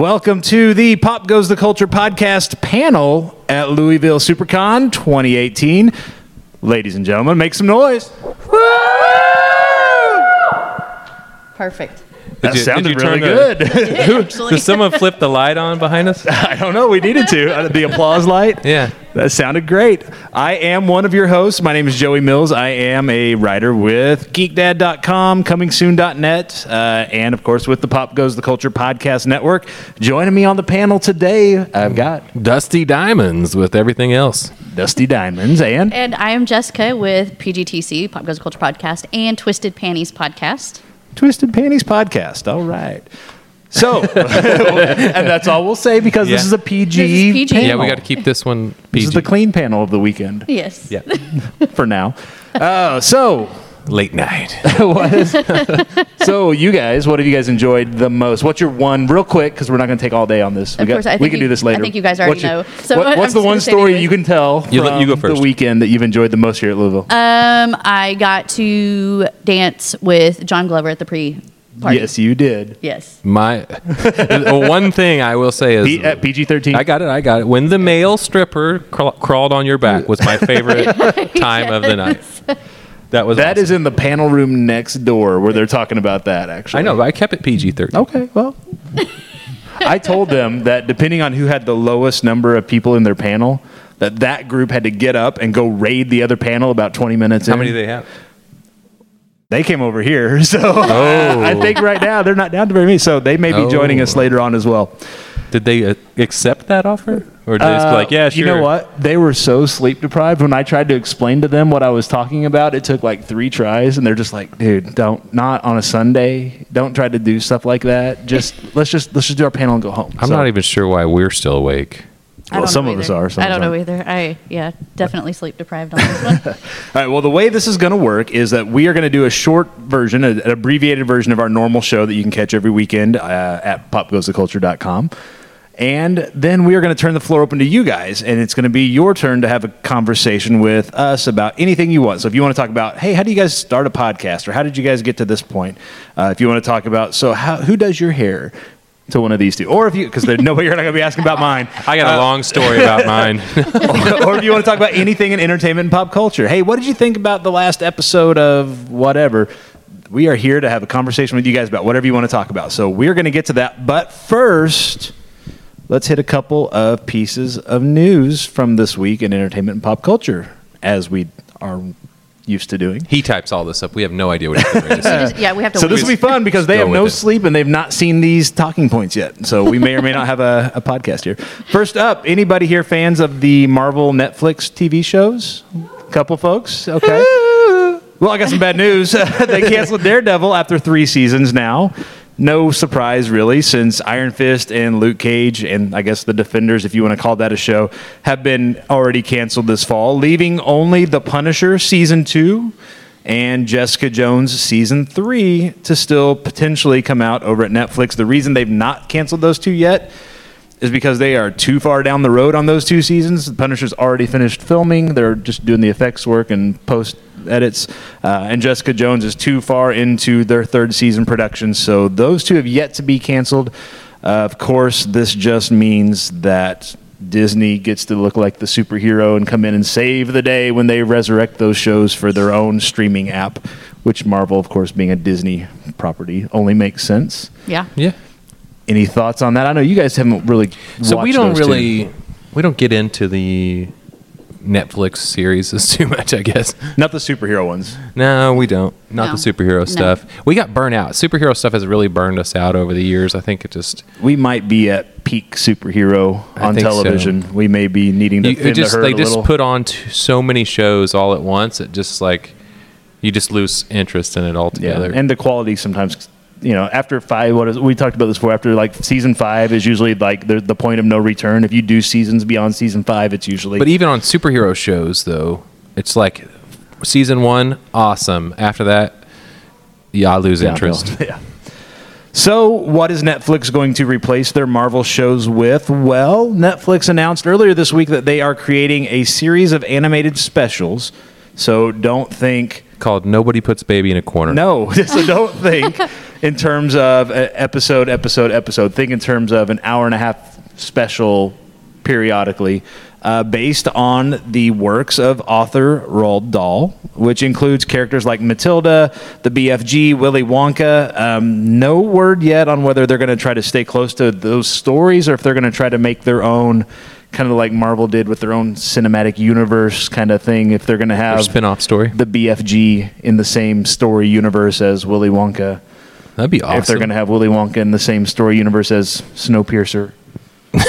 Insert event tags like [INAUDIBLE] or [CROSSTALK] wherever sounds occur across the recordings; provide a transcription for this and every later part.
Welcome to the Pop Goes the Culture podcast panel at Louisville SuperCon 2018. Ladies and gentlemen, make some noise. Perfect. That you- sounded did you really turn good. [LAUGHS] [LAUGHS] Actually, Does someone flip the light on behind us? [LAUGHS] I don't know. We needed to. Uh, The applause light. Yeah. That sounded great. I am one of your hosts. My name is Joey Mills. I am a writer with geekdad.com, comingsoon.net, uh, and of course with the Pop Goes the Culture podcast network. Joining me on the panel today, I've got Dusty Diamonds with everything else. Dusty Diamonds and and I am Jessica with PGTC, Pop Goes the Culture Podcast, and Twisted Panties Podcast. Twisted Panties podcast. All right. So, [LAUGHS] and that's all we'll say because this Yeah. is a PG. This is PG. panel. Yeah, we got to keep this one This PG. is the clean panel of the weekend Yes. yeah. [LAUGHS] for now. Uh, so, Late night. [LAUGHS] what is, so you guys, what have you guys enjoyed the most? What's your one, real quick, because we're not going to take all day on this. We, Of got- cour's, I we think can you- do this later. I later. think you guys already What's your- know. So what- I'm what's the just one gonna say story anyways. you can tell You let- you go first. the weekend that you've enjoyed the most here at Louisville? Um, I got to dance with John Glover at the pre party. yes, you did. Yes. My [LAUGHS] one thing I will say is P- at PG thirteen. I got it. I got it. When the male stripper craw- crawled on your back was my favorite [LAUGHS] time of the night. That was That awesome. is in the panel room next door where they're talking about that. Actually, I know. But I kept it PG thirteen. Okay, well, I told them that depending on who had the lowest number of people in their panel, that that group had to get up and go raid the other panel about 20 minutes How in. many do they have? They came over here, [LAUGHS] so I think right now they're not down to very many. So they may be joining us Oh. later on as well. Did they uh, accept that offer, or did they just be Uh, like, yeah, sure? You know what? They were so sleep deprived. When I tried to explain to them what I was talking about, it took like three tries, and they're just like, "Dude, don't not on a Sunday. Don't try to do stuff like that. Just let's just let's just do our panel and go home." I'm So- not even sure why we're still awake. I Well, don't some know of us are, some I don't know aren't. either. I yeah, definitely sleep deprived on this one. [LAUGHS] All right. Well, the way this is going to work is that we are going to do a short version, an abbreviated version of our normal show that you can catch every weekend uh, at popgoestheculture.com. And then we are going to turn the floor open to you guys, and it's going to be your turn to have a conversation with us about anything you want. So if you want to talk about, hey, how do you guys start a podcast, or how did you guys get to this point? Uh, if you want to talk about, so how, who does your hair? To one of these two, or if you, because there's [LAUGHS] no way you're not going to be asking about mine. I got a uh, long story about mine. [LAUGHS] [LAUGHS] or if you want to talk about anything in entertainment and pop culture. Hey, what did you think about the last episode of whatever? We are here to have a conversation with you guys about whatever you want to talk about. So we're going to get to that. But first, let's hit a couple of pieces of news from this week in entertainment and pop culture, as we are used to doing. he types all this up. We have no idea what he's doing. [LAUGHS] ready. Just- yeah, we have to. So this will be fun because they go have no with it. sleep and they've not seen these talking points yet. So we may or may not have a, a podcast here. First up, anybody here fans of the Marvel Netflix TV shows? Couple folks, okay. [LAUGHS] Well, I got some bad news. [LAUGHS] they canceled Daredevil after three seasons now. No surprise, really, since Iron Fist and Luke Cage, and I guess the Defenders, if you want to call that a show, have been already canceled this fall, leaving only The Punisher season two and Jessica Jones season three to still potentially come out over at Netflix. The reason they've not canceled those two yet is because they are too far down the road on those two seasons. The Punisher's already finished filming; they're just doing the effects work and post edits. Uh, and Jessica Jones is too far into their third season production, so those two have yet to be canceled. Uh, of course, this just means that Disney gets to look like the superhero and come in and save the day when they resurrect those shows for their own streaming app, which Marvel, of course, being a Disney property, only makes sense. Yeah. Yeah. Any thoughts on that? I know you guys haven't really. So we don't those two. really we don't get into the Netflix series is too much, I guess. Not the superhero ones. No, we don't. Not No. the superhero No. stuff. We got burnt out. Superhero stuff has really burned us out over the years. I think it just We might be at peak superhero I on think so. television. We may be needing to you, thin just the herd they a just little. put on t- so many shows all at once. It just like you just lose interest in it yeah, altogether. and the quality sometimes. You know, after five, what is we talked about this before? After like season five is usually like the the point of no return. If you do seasons beyond season five, it's usually. But even on superhero shows, though, it's like season one, awesome. After that, yeah, I lose interest. [LAUGHS] Yeah. So, what is Netflix going to replace their Marvel shows with? Well, Netflix announced earlier this week that they are creating a series of animated specials. So, don't think Called "Nobody Puts Baby in a Corner." No, [LAUGHS] so don't think [LAUGHS] in terms of uh, episode, episode, episode. Think in terms of an hour and a half special periodically, uh, based on the works of author Roald Dahl, which includes characters like Matilda, the BFG, Willy Wonka. Um, no word yet on whether they're going to try to stay close to those stories or if they're going to try to make their own. Kind of like Marvel did with their own cinematic universe kind of thing. If they're going to have spin-off story. the BFG in the same story universe as Willy Wonka. That'd be awesome. If they're going to have Willy Wonka in the same story universe as Snowpiercer. [LAUGHS] or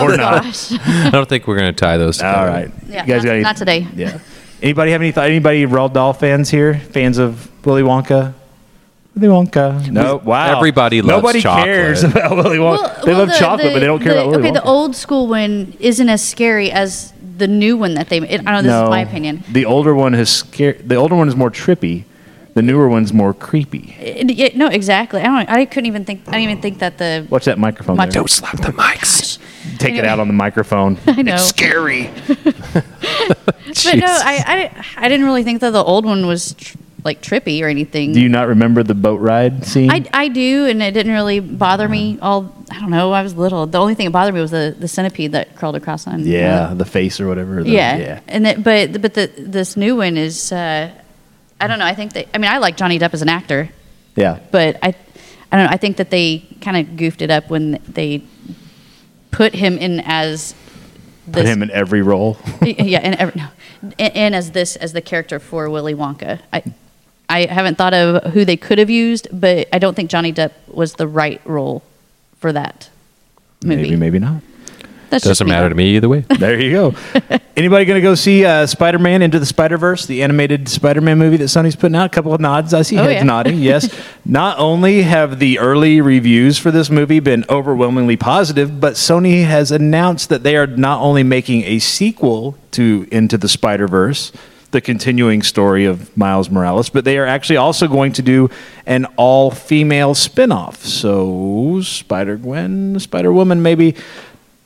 oh, not. gosh. I don't think we're going to tie those. Together. All right. Yeah, You guys not- got any- not today. Yeah. Anybody have any thought? Anybody Roald Dahl fans here? Fans of Willy Wonka? Willy Wonka. No. Wow. Everybody loves Nobody chocolate. cares [LAUGHS] about Willy Wonka. they love the- chocolate, the- but they don't care the- about Willy Okay, Wonka. the old school one isn't as scary as the new one that they made. I don't know, this no. is my opinion. The older one has scared. The older one is more trippy. The newer one's more creepy. It- it- no, exactly. I don't. I couldn't even think. I didn't even think that the. Watch that microphone. Much- there. Don't slap the mics. Take it out on the microphone. [LAUGHS] I know. It's scary. [LAUGHS] But no, I, I, I didn't really think that the old one was tr- like trippy or anything. Do you not remember the boat ride scene? I, I do, and it didn't really bother me. All I don't know. I was little. The only thing that bothered me was the, the centipede that crawled across on. yeah, uh, the face or whatever. the- yeah. yeah. And that, but but the this new one is. Uh, I don't know. I think that. I mean, I like Johnny Depp as an actor, Yeah. but I, I don't know. I think that they kind of goofed it up when they put him in as. Put him in every role. yeah, and, ever- no, and, and as this as the character for Willy Wonka. I I haven't thought of who they could have used, but I don't think Johnny Depp was the right role for that movie. maybe, maybe not. That's Doesn't matter to me either way. [LAUGHS] There you go. Anybody going to go see uh, Spider Man Into the Spider Verse, the animated Spider Man movie that Sony's putting out? A couple of nods. I see Oh, heads yeah. nodding. [LAUGHS] Yes. Not only have the early reviews for this movie been overwhelmingly positive, but Sony has announced that they are not only making a sequel to Into the Spider Verse, the continuing story of Miles Morales, but they are actually also going to do an all female spin off. So, Spider Gwen, Spider Woman, maybe.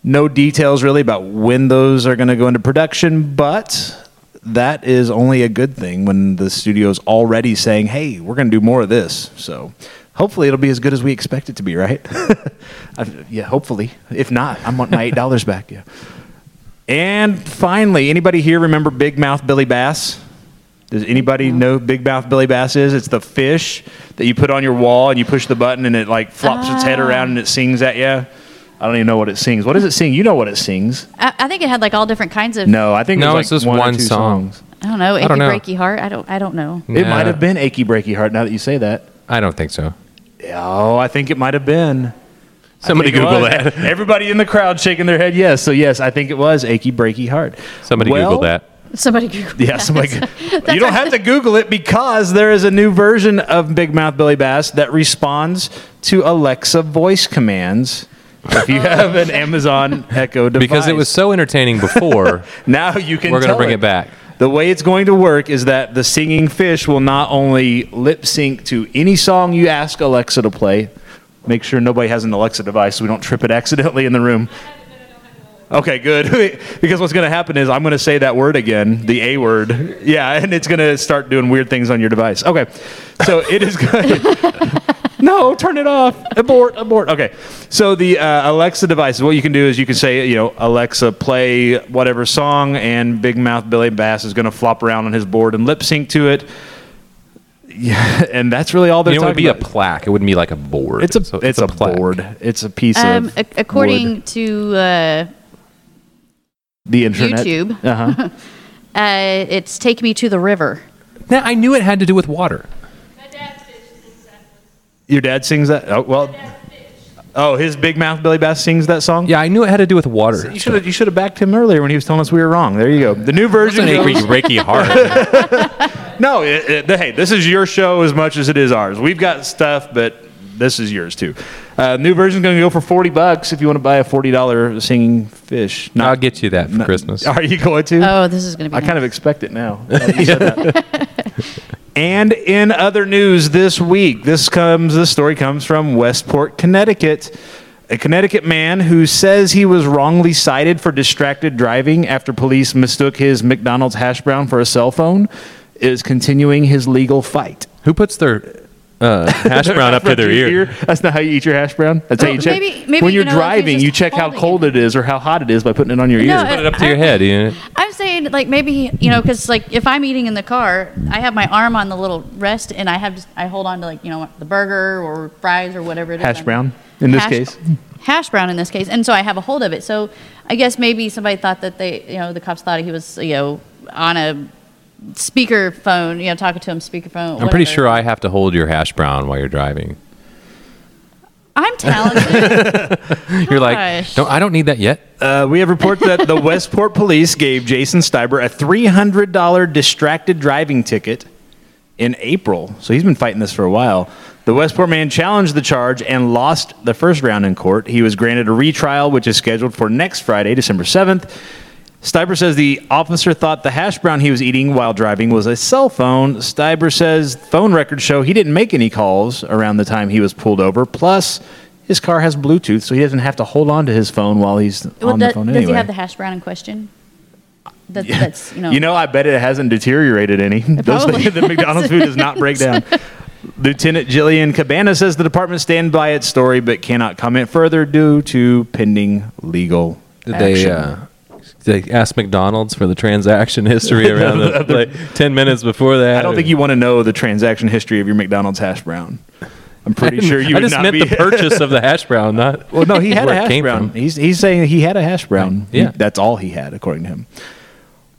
No details really about when those are going to go into production, but that is only a good thing when the studio's already saying, hey, we're going to do more of this. So hopefully it'll be as good as we expect it to be, right? [LAUGHS] Yeah, hopefully. If not, I want my $8 back. Yeah. And finally, anybody here remember Big Mouth Billy Bass? Does anybody know Big Mouth Billy Bass is? It's the fish that you put on your wall and you push the button and it like flops its head ah. around and it sings at you. I don't even know what it sings. What does it sing? You know what it sings. I, I think it had like all different kinds of. No, I think No, it was it's just one, or one two song. songs. I don't know. Achy don't know. breaky heart. I don't. I don't know. It Nah. might have been Achy Breaky Heart now that you say that. I don't think so. Oh, I think it might have been. Somebody think it Google was. that. [LAUGHS] Everybody in the crowd shaking their head yes. So yes, I think it was Achy Breaky Heart. Somebody Well, Google that. Somebody Google. [LAUGHS] Yeah, that. somebody. [LAUGHS] you don't have to Google it because there is a new version of Big Mouth Billy Bass that responds to Alexa voice commands. If you have an Amazon Echo device, Because it was so entertaining before, [LAUGHS] now you can. we're going to tell bring it back. The way it's going to work is that the singing fish will not only lip sync to any song you ask Alexa to play. Make sure nobody has an Alexa device so we don't trip it [LAUGHS] accidentally in the room. Okay, good. [LAUGHS] because what's going to happen is I'm going to say that word again, the A word. Yeah, and it's going to start doing weird things on your device. Okay, so it is good. No, turn it off. Abort, abort. Okay, so the uh, Alexa devices, what you can do is you can say, you know, Alexa, play whatever song, and Big Mouth Billy Bass is going to flop around on his board and lip sync to it. Yeah, and that's really all they're You know, it would talking be a plaque. It wouldn't be like a board. It's a So it's, a, plaque. board. It's a piece Um, of ac- according wood. to uh, the internet. YouTube. Uh-huh. [LAUGHS] uh, it's "Take Me to the River." Now, I knew it had to do with water. Your dad sings that? Oh well. Oh, his big mouth Billy Bass sings that song. Yeah, I knew it had to do with water. You should have you should have backed him earlier when he was telling us we were wrong. There you go. The new It's version. an achy, goes- breaky heart. [LAUGHS] no, it, it- hey, this is your show as much as it is ours. We've got stuff, but this is yours too. Uh, new version's going to go for forty bucks if you want to buy a forty dollar singing fish. I'll get you that for Christmas. Are you going to? Oh, this is going to be. I kind of expect it now. [LAUGHS] [LAUGHS] now that you said that. And in other news this week, this comes this story comes from Westport, Connecticut. A Connecticut man who says he was wrongly cited for distracted driving after police mistook his McDonald's hash brown for a cell phone is continuing his legal fight. Who puts their uh, hash [LAUGHS] brown up to their Your ear. That's not how you eat your hash brown. That's how you check. maybe- maybe, when you're you know, if you're driving, just you check how holding cold it. it is or how hot it is by putting it on your No, ear. Put it up to your head. You know? I'm saying like maybe you know because like if I'm eating in the car, I have my arm on the little rest and I have just I hold on to like you know the burger or fries or whatever it is. Hash I'm- brown, in this Hash- case. Hash brown in this case, and so I have a hold of it. So I guess maybe somebody thought that they you know the cops thought he was you know on a speaker phone you know talking to him speaker phone. I'm pretty sure I have to hold your hash brown while you're driving. I'm talented. [LAUGHS] You're like, Gosh. no, I don't need that yet. Uh, we have reports that the Westport police gave Jason Stiber a $300 distracted driving ticket in April. So he's been fighting this for a while. The Westport man challenged the charge and lost the first round in court. He was granted a retrial, which is scheduled for next Friday, December 7th. Stiber says the officer thought the hash brown he was eating while driving was a cell phone. Stiber says phone records show he didn't make any calls around the time he was pulled over. Plus, his car has Bluetooth, so he doesn't have to hold on to his phone while he's well, on the does, phone does he have the hash brown in question? That, That's you know. You know, I bet it hasn't deteriorated any. [LAUGHS] Those things, [LAUGHS] the McDonald's food does not break down. [LAUGHS] Lieutenant Jillian Cabana says the department stand by its story, but cannot comment further due to pending legal Did action. they, uh, did they ask McDonald's for the transaction history [LAUGHS] around the, like 10 minutes before that? I don't think you want to know the transaction history of your McDonald's hash brown. I'm pretty sure you I would just not meant be. the [LAUGHS] purchase of the hash brown, not. well, no, he [LAUGHS] had a hash came brown. from. He's he's saying he had a hash brown. Yeah. He- that's all he had, according to him.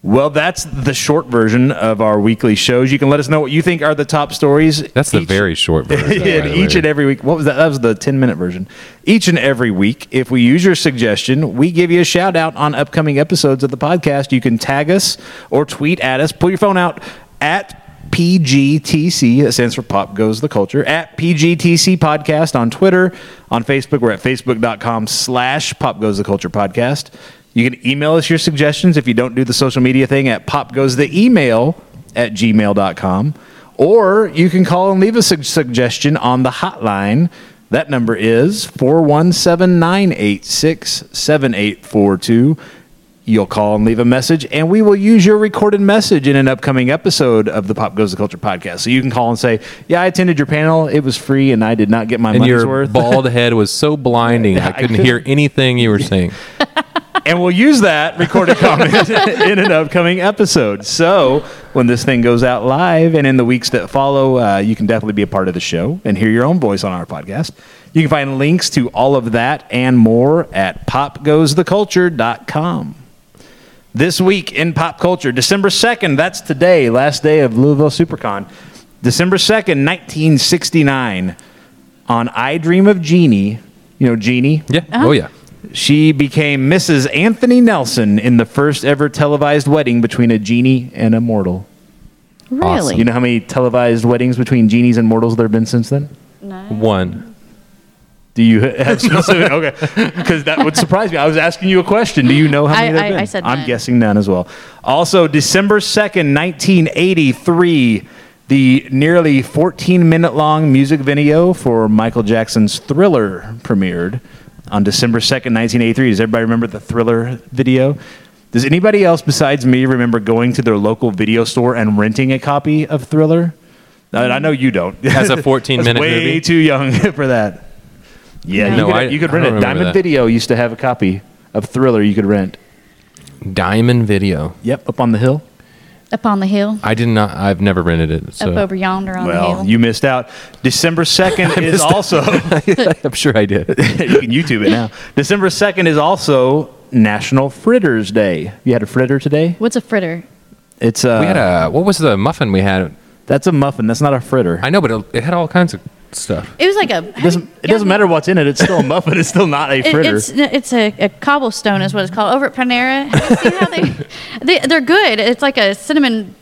Well, that's the short version of our weekly shows. You can let us know what you think are the top stories. That's the each- very short [LAUGHS] version. Yeah, each way. and every week. What was that? That was the 10 minute version. Each and every week, if we use your suggestion, we give you a shout out on upcoming episodes of the podcast. You can tag us or tweet at us. Pull your phone out at PGTC, that stands for Pop Goes the Culture, at PGTC Podcast on Twitter. On Facebook, we're at facebook.com slash Pop Goes the Culture Podcast. You can email us your suggestions if you don't do the social media thing at Pop Goes the Email at gmail.com. Or you can call and leave a su- suggestion on the hotline. That number is 417 986 7842. You'll call and leave a message, and we will use your recorded message in an upcoming episode of the Pop Goes the Culture podcast. So you can call and say, Yeah, I attended your panel. It was free, and I did not get my And money's your worth. bald head was so blinding, [LAUGHS] I couldn't- hear anything you were saying. [LAUGHS] and we'll use that recorded comment [LAUGHS] in an upcoming episode. So when this thing goes out live and in the weeks that follow, uh, you can definitely be a part of the show and hear your own voice on our podcast. You can find links to all of that and more at popgoestheculture.com. This week in pop culture, December 2nd, that's today, last day of Louisville SuperCon. December 2nd, 1969, on I Dream of Jeannie, you know Jeannie? Yeah. Oh, yeah. She became Mrs. Anthony Nelson in the first ever televised wedding between a genie and a mortal. really? You know how many televised weddings between genies and mortals there have been since then? One. Do you [LAUGHS] have specific? [LAUGHS] okay, because that would surprise me. I was asking you a question. Do you know how many I- there have I- been? I said I'm none. guessing none as well. Also, December second, 1983, the nearly 14 minute long music video for Michael Jackson's Thriller premiered on December 2nd, 1983. Does everybody remember the Thriller video? Does anybody else besides me remember going to their local video store and renting a copy of Thriller? I know you don't. As a 14 [LAUGHS] That's minute way movie? too young [LAUGHS] for that. Yeah, No, you, could, I- you could rent it. Diamond that. Video used to have a copy of Thriller you could rent. Diamond Video. Yep, up on the hill. Up on the hill, I did not, I've never rented it. So up over yonder on the hill. Well, hill. you missed out. December [LAUGHS] 2nd is also, [LAUGHS] I'm sure I did. [LAUGHS] you can YouTube it now. December 2nd is also National Fritters Day. You had a fritter today? What's a fritter? It's uh, We had a, what was the muffin we had? that's a muffin. That's not a fritter. I know, but it, it had all kinds of stuff. It was like a. It doesn't, it doesn't matter what's in it. It's still a muffin. It's still not a It, fritter. it's it's a, a cobblestone is what it's called over at Panera. Have you seen how they, [LAUGHS] they they're good. It's like a cinnamon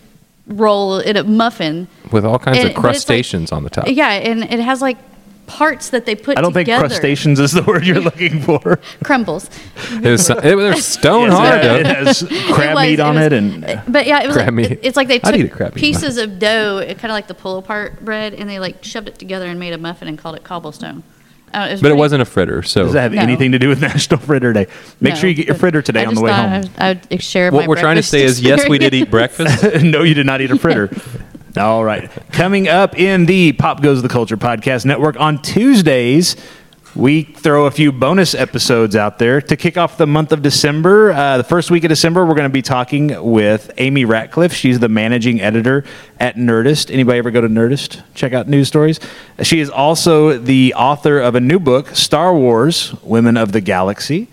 roll in a muffin. With all kinds And- of but it's like- crustaceans on the top. Yeah, and it has like parts that they put. Together. I don't think together. crustaceans is the word you're [LAUGHS] looking for. crumbles. It was, it was stone Yes, hard, it, has crab It was- meat on was- it, and but yeah, it was Crab like meat. it's like they I'd eat a took crab meat pieces of dough, kind of like the pull apart bread, and they like shoved it together and made a muffin and called it cobblestone. Uh, was But it wasn't a fritter, so does that have No. anything to do with [LAUGHS] National Fritter Day? Make no, sure you get your fritter today on the way home. I, would- I would share what my we're trying to breakfast say is yes, we did eat breakfast. [LAUGHS] no, you did not eat a fritter. All right. Coming up in the Pop Goes the Culture podcast network on Tuesdays, we throw a few bonus episodes out there to kick off the month of December. Uh, the first week of December, we're going to be talking with Amy Ratcliffe. She's the managing editor at Nerdist. Anybody ever go to Nerdist? Check out news stories. She is also the author of a new book, Star Wars Women of the Galaxy.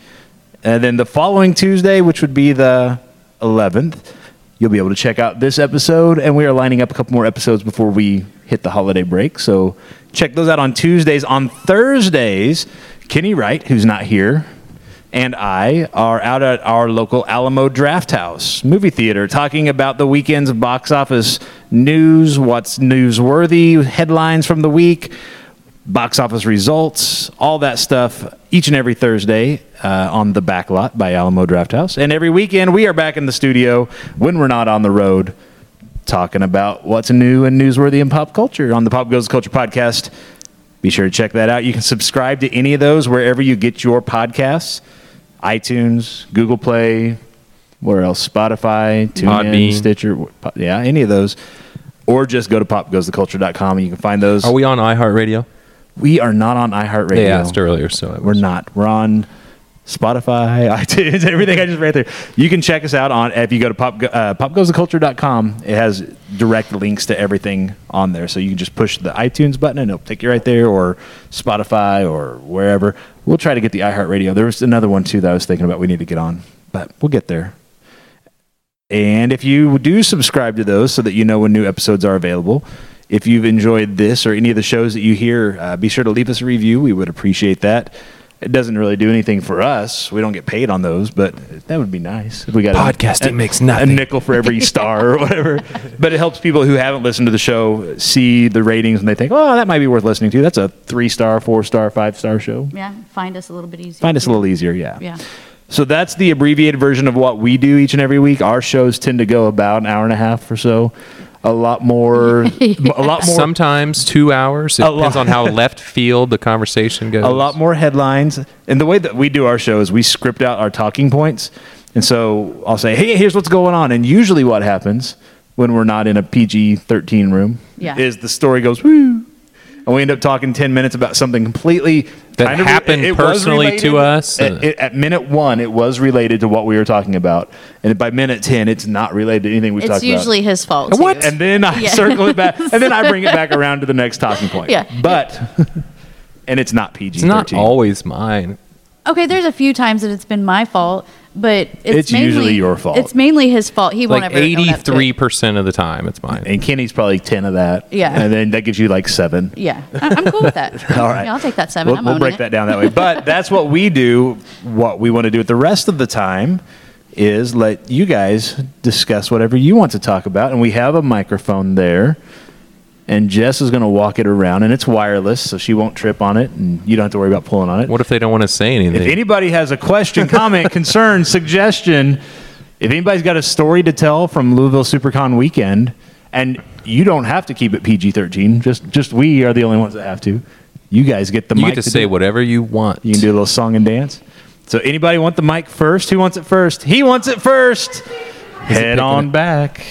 And then the following Tuesday, which would be the 11th, you'll be able to check out this episode. And we are lining up a couple more episodes before we hit the holiday break. So check those out on Tuesdays. On Thursdays, Kenny Wright, who's not here, and I are out at our local Alamo Drafthouse movie theater talking about the weekend's box office news, what's newsworthy, headlines from the week, box office results, all that stuff each and every Thursday uh, on the back lot by Alamo Drafthouse. And every weekend we are back in the studio when we're not on the road talking about what's new and newsworthy in pop culture on the Pop Goes the Culture podcast. Be sure to check that out. You can subscribe to any of those wherever you get your podcasts iTunes, Google Play, where else? Spotify, TuneIn. Stitcher. Yeah, any of those. Or just go to popgoestheculture.com and you can find those. Are we on iHeartRadio? We are not on iHeartRadio. They asked earlier, so I We're not. We're on Spotify, [LAUGHS] iTunes, everything I just read there. You can check us out on if you go to pop, uh, popgoestheculture.com. It has direct links to everything on there, so you can just push the iTunes button and it'll take you right there, or Spotify, or wherever. We'll try to get the iHeartRadio. There was another one too that I was thinking about. We need to get on, but we'll get there. And if you do subscribe to those so that you know when new episodes are available, if you've enjoyed this or any of the shows that you hear, uh, be sure to leave us a review. We would appreciate that. It doesn't really do anything for us. We don't get paid on those, but that would be nice if we got a- Podcasting a, makes a nickel for every star or whatever. [LAUGHS] But it helps people who haven't listened to the show see the ratings and they think, oh, that might be worth listening to. That's a three star, four star, five star show. Yeah, find us a little bit easier. Find us a little easier, yeah. Yeah. So that's the abbreviated version of what we do each and every week. Our shows tend to go about an hour and a half or so. A lot more, [LAUGHS] a lot more, Sometimes two hours. It depends lot. on how left field the conversation goes. a lot more headlines. And the way that we do our show is we script out our talking points. And so I'll say, hey, here's what's going on. And usually what happens when we're not in a PG 13 room Yeah. is the story goes, woo. And we end up talking 10 minutes about something completely That kind of- happened it was personally to us. At, it- at minute one, it was related to what we were talking about. And by minute 10, it's not related to anything we've talked about. It's usually his fault. What? And then I Yeah. circle it back, and then I bring it back [LAUGHS] around to the next talking point. Yeah. But, [LAUGHS] and it's not PG. It's not always mine. Okay, there's a few times that it's been my fault, but it's, It's mainly, usually your fault. It's mainly his fault. He won't Like ever own up to it. eighty-three percent of the time, it's mine. And Kenny's probably 10 of that. Yeah. And then that gives you like seven. Yeah, I- I'm cool with that. [LAUGHS] All right. Yeah, I'll take that 7 We'll, I'm we'll break it. that down that way. But [LAUGHS] that's what we do. What we want to do at the rest of the time is let you guys discuss whatever you want to talk about. And we have a microphone there. And Jess is going to walk it around, and it's wireless, so she won't trip on it, and you don't have to worry about pulling on it. What if they don't want to say anything? If anybody has a question, [LAUGHS] comment, concern, suggestion, if anybody's got a story to tell from Louisville SuperCon weekend, and you don't have to keep it PG thirteen, just just we are the only ones that have to. You guys get the you mic get to do say it. whatever you want. You can do a little song and dance. So anybody want the mic first? Who wants it first? He wants it first. Head on it? back.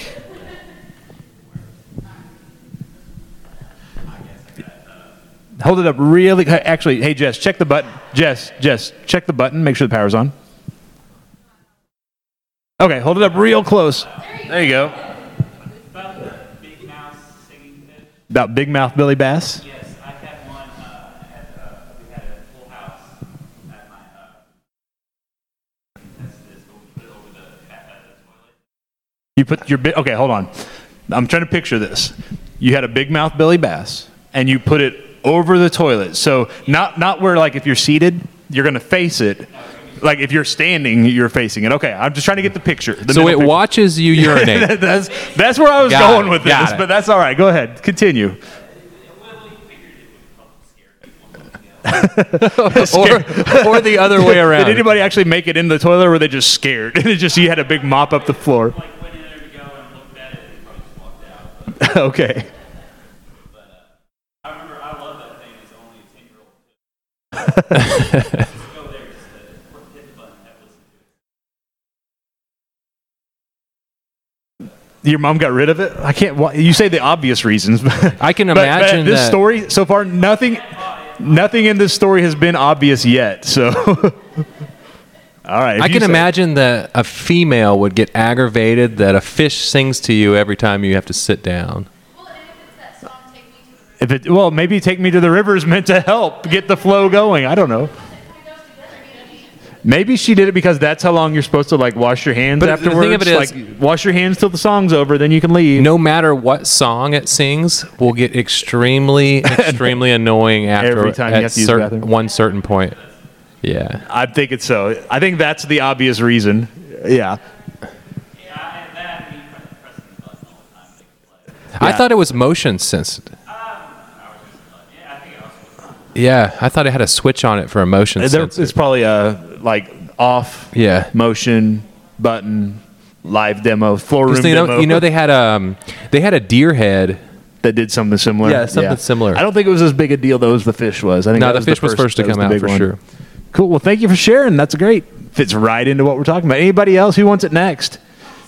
Hold it up really. Actually, hey Jess, check the button. Jess, Jess, check the button. Make sure the power's on. Okay, hold it up real close. There you go. Big Mouse singing fish. About Big Mouth Billy Bass. Yes, I had one uh, at, uh, we had a full house at my, uh, that's this, but we put it over the, at, at the toilet. You put your bit. Okay, hold on. I'm trying to picture this. You had a big mouth Billy Bass, and you put it over the toilet. So not not where like if you're seated, you're gonna face it. Like if you're standing, you're facing it. Okay, I'm just trying to get the picture. the so it picture. watches you urinate. [LAUGHS] that's that's where I was Got going it, with got this, it. but that's all right. Go ahead, continue. [LAUGHS] or, or the other way [LAUGHS] around. Did anybody actually make it in the toilet, or were they just scared? And it just you had a big mop up the floor. Like [LAUGHS] Your mom got rid of it. I can't. You say the obvious reasons. [LAUGHS] but- I can but- but imagine this that- story so far. Nothing, nothing in this story has been obvious yet. So, [LAUGHS] all right. I can imagine that a female would get aggravated that a fish sings to you every time you have to sit down. If it, well, maybe take me to the river is meant to help get the flow going. I don't know. Maybe she did it because that's how long you're supposed to like wash your hands But the thing of it is- like wash your hands till the song's over, then you can leave. No matter what song it sings, will get extremely, [LAUGHS] extremely annoying after Every time you have to use the one certain point. Yeah. I think it's so. I think that's the obvious reason. Yeah. Yeah, and that and you press, pressing the button all the time to make it play. I thought it was motion sensitive. Yeah, I think it also was. Yeah, I thought it had a switch on it for a motion There, sensor. it's probably a like off Yeah. motion button live demo floor room you know, demo you know they had um they had a deer head. that did something similar. Yeah, something similar. I don't think it was as big a deal though as the fish was. I think No, the fish was first to come out for one. sure. Cool. Well, thank you for sharing. That's great. Fits right into what we're talking about. Anybody else who wants it next?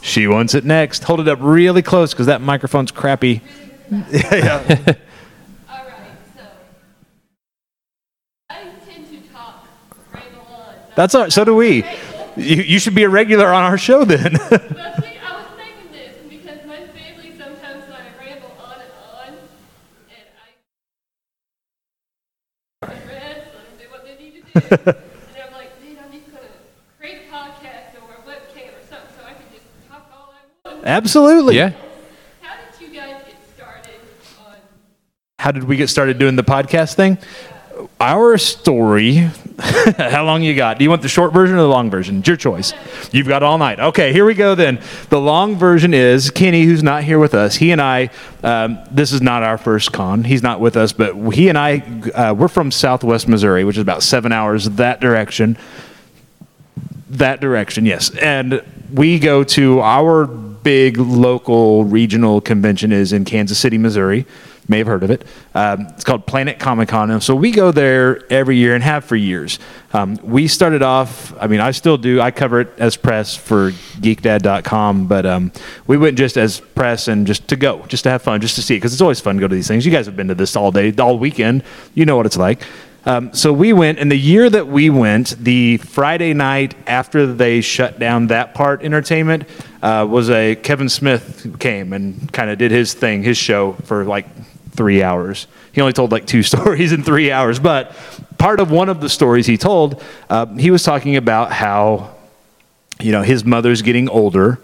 She wants it next. Hold it up really close because that microphone's crappy. [LAUGHS] yeah right, so I tend to talk ramble on. That's all right. So do we. You, you should be a regular on our show then. But see, I [LAUGHS] was thinking this because my family sometimes I ramble on and I rest, let them do what they need to do, and I'm like, man, I'm gonna create a podcast or a webcam or something so I can just talk all I want. Absolutely. Yeah. How did you guys get started on? How did we get started doing the podcast thing? Our story. [LAUGHS] How long you got? Do you want the short version or the long version? It's your choice. You've got all night. Okay, here we go then. The long version is Kenny, who's not here with us. He and I, um, this is not our first con. He's not with us, but he and I, uh, we're from Southwest Missouri, which is about seven hours that direction. That direction, yes. And we go to our big local regional convention is in Kansas City, Missouri. May have heard of it. Um, it's called Planet Comic Con. So we go there every year and have for years. Um, we started off, I mean, I still do. I cover it as press for geekdad.com, but um, we went just as press and just to go, just to have fun, just to see it, because it's always fun to go to these things. You guys have been to this all day, all weekend. You know what it's like. Um, so we went, and the year that we went, the Friday night after they shut down that part entertainment, uh, was a Kevin Smith came and kind of did his thing, his show for like three hours. He only told like two [LAUGHS] stories in three hours, but part of one of the stories he told, uh, he was talking about how you know his mother's getting older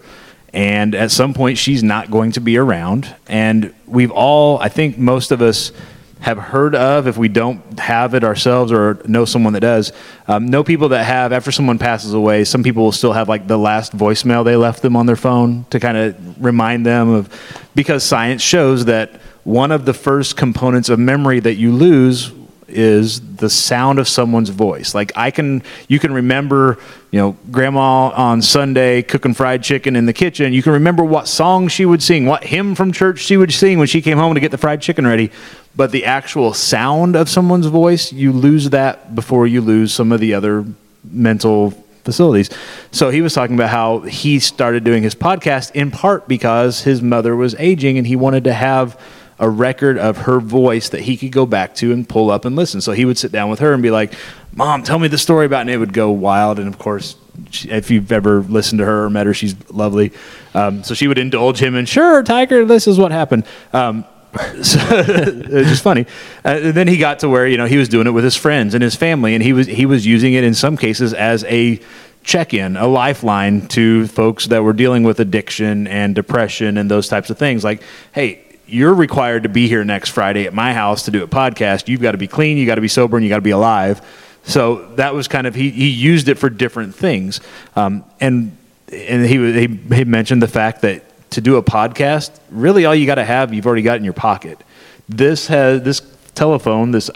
and at some point she's not going to be around and we've all i think most of us have heard of if we don't have it ourselves or know someone that does um, know people that have after someone passes away some people will still have like the last voicemail they left them on their phone to kind of remind them of because science shows that one of the first components of memory that you lose is the sound of someone's voice. Like I can, you can remember, you know, grandma on Sunday cooking fried chicken in the kitchen. You can remember what song she would sing, what hymn from church she would sing when she came home to get the fried chicken ready. But the actual sound of someone's voice, you lose that before you lose some of the other mental facilities. So he was talking about how he started doing his podcast in part because his mother was aging and he wanted to have a record of her voice that he could go back to and pull up and listen. So he would sit down with her and be like, "Mom, tell me the story about," and it would go wild. And of course, she, if you've ever listened to her or met her, she's lovely. Um, so she would indulge him and, "Sure, Tiger, this is what happened." Um, [LAUGHS] so, [LAUGHS] it's just funny. Uh, and then he got to where you know he was doing it with his friends and his family, and he was he was using it in some cases as a check-in, a lifeline to folks that were dealing with addiction and depression and those types of things. Like, hey, you're required to be here next Friday at my house to do a podcast. You've got to be clean, you got to be sober, and you got to be alive. So that was kind of he he used it for different things, um, and and he he he mentioned the fact that to do a podcast, really all you got to have you've already got in your pocket. This has this telephone, this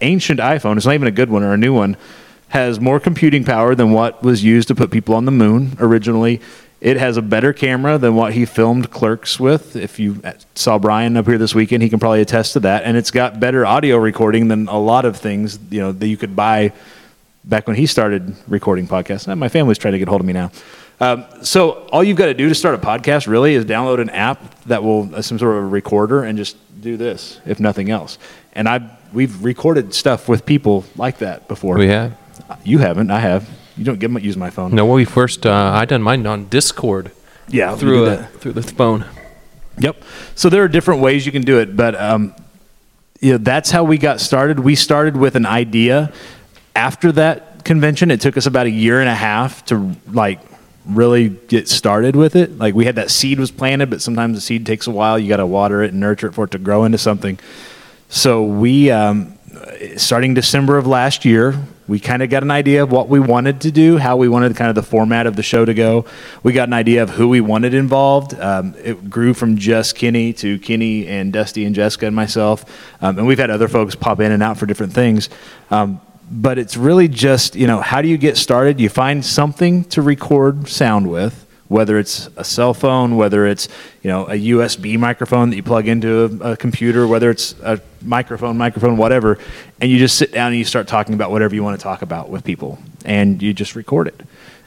ancient iPhone. It's not even a good one or a new one has more computing power than what was used to put people on the moon originally. It has a better camera than what he filmed Clerks with. If you saw Brian up here this weekend, he can probably attest to that. And it's got better audio recording than a lot of things you know that you could buy back when he started recording podcasts. And my family's trying to get hold of me now. Um, so all you've got to do to start a podcast really is download an app that will uh, some sort of a recorder and just do this, if nothing else. And I we've recorded stuff with people like that before. We have. You haven't. I have. You don't get my, use my phone. No, when we first, uh, I done mine on Discord Yeah. through a, through the phone. Yep. So there are different ways you can do it, but um, you know, that's how we got started. We started with an idea. After that convention, it took us about a year and a half to like really get started with it. Like we had that seed was planted, but sometimes the seed takes a while. You got to water it and nurture it for it to grow into something. So we, um, starting December of last year, we kind of got an idea of what we wanted to do, how we wanted kind of the format of the show to go. We got an idea of who we wanted involved. Um, it grew from just Kenny to Kenny and Dusty and Jessica and myself, um, and we've had other folks pop in and out for different things. Um, but it's really just you know how do you get started? You find something to record sound with whether it's a cell phone, whether it's you know a USB microphone that you plug into a, a, computer, whether it's a microphone, microphone, whatever, and you just sit down and you start talking about whatever you want to talk about with people, and you just record it,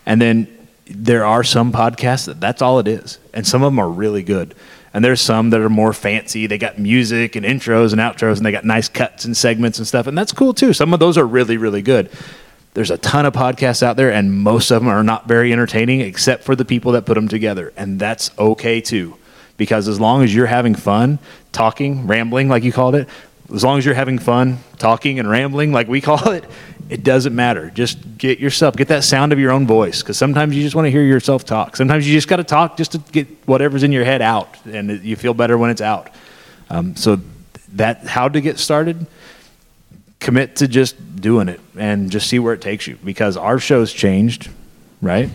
and then there are some podcasts that that's all it is, and some of them are really good. And there's some that are more fancy. They got music and intros and outros, and they got nice cuts and segments and stuff, and that's cool too. Some of those are really, really good there's a ton of podcasts out there and most of them are not very entertaining except for the people that put them together and that's okay too. Because as long as you're having fun talking rambling like you called it as long as you're having fun talking and rambling like we [LAUGHS] call it it doesn't matter. Just get yourself get that sound of your own voice because sometimes you just want to hear yourself talk. Sometimes you just got to talk just to get whatever's in your head out and you feel better when it's out. Um, so that how to get started commit to just doing it and just see where it takes you because our show's changed, right?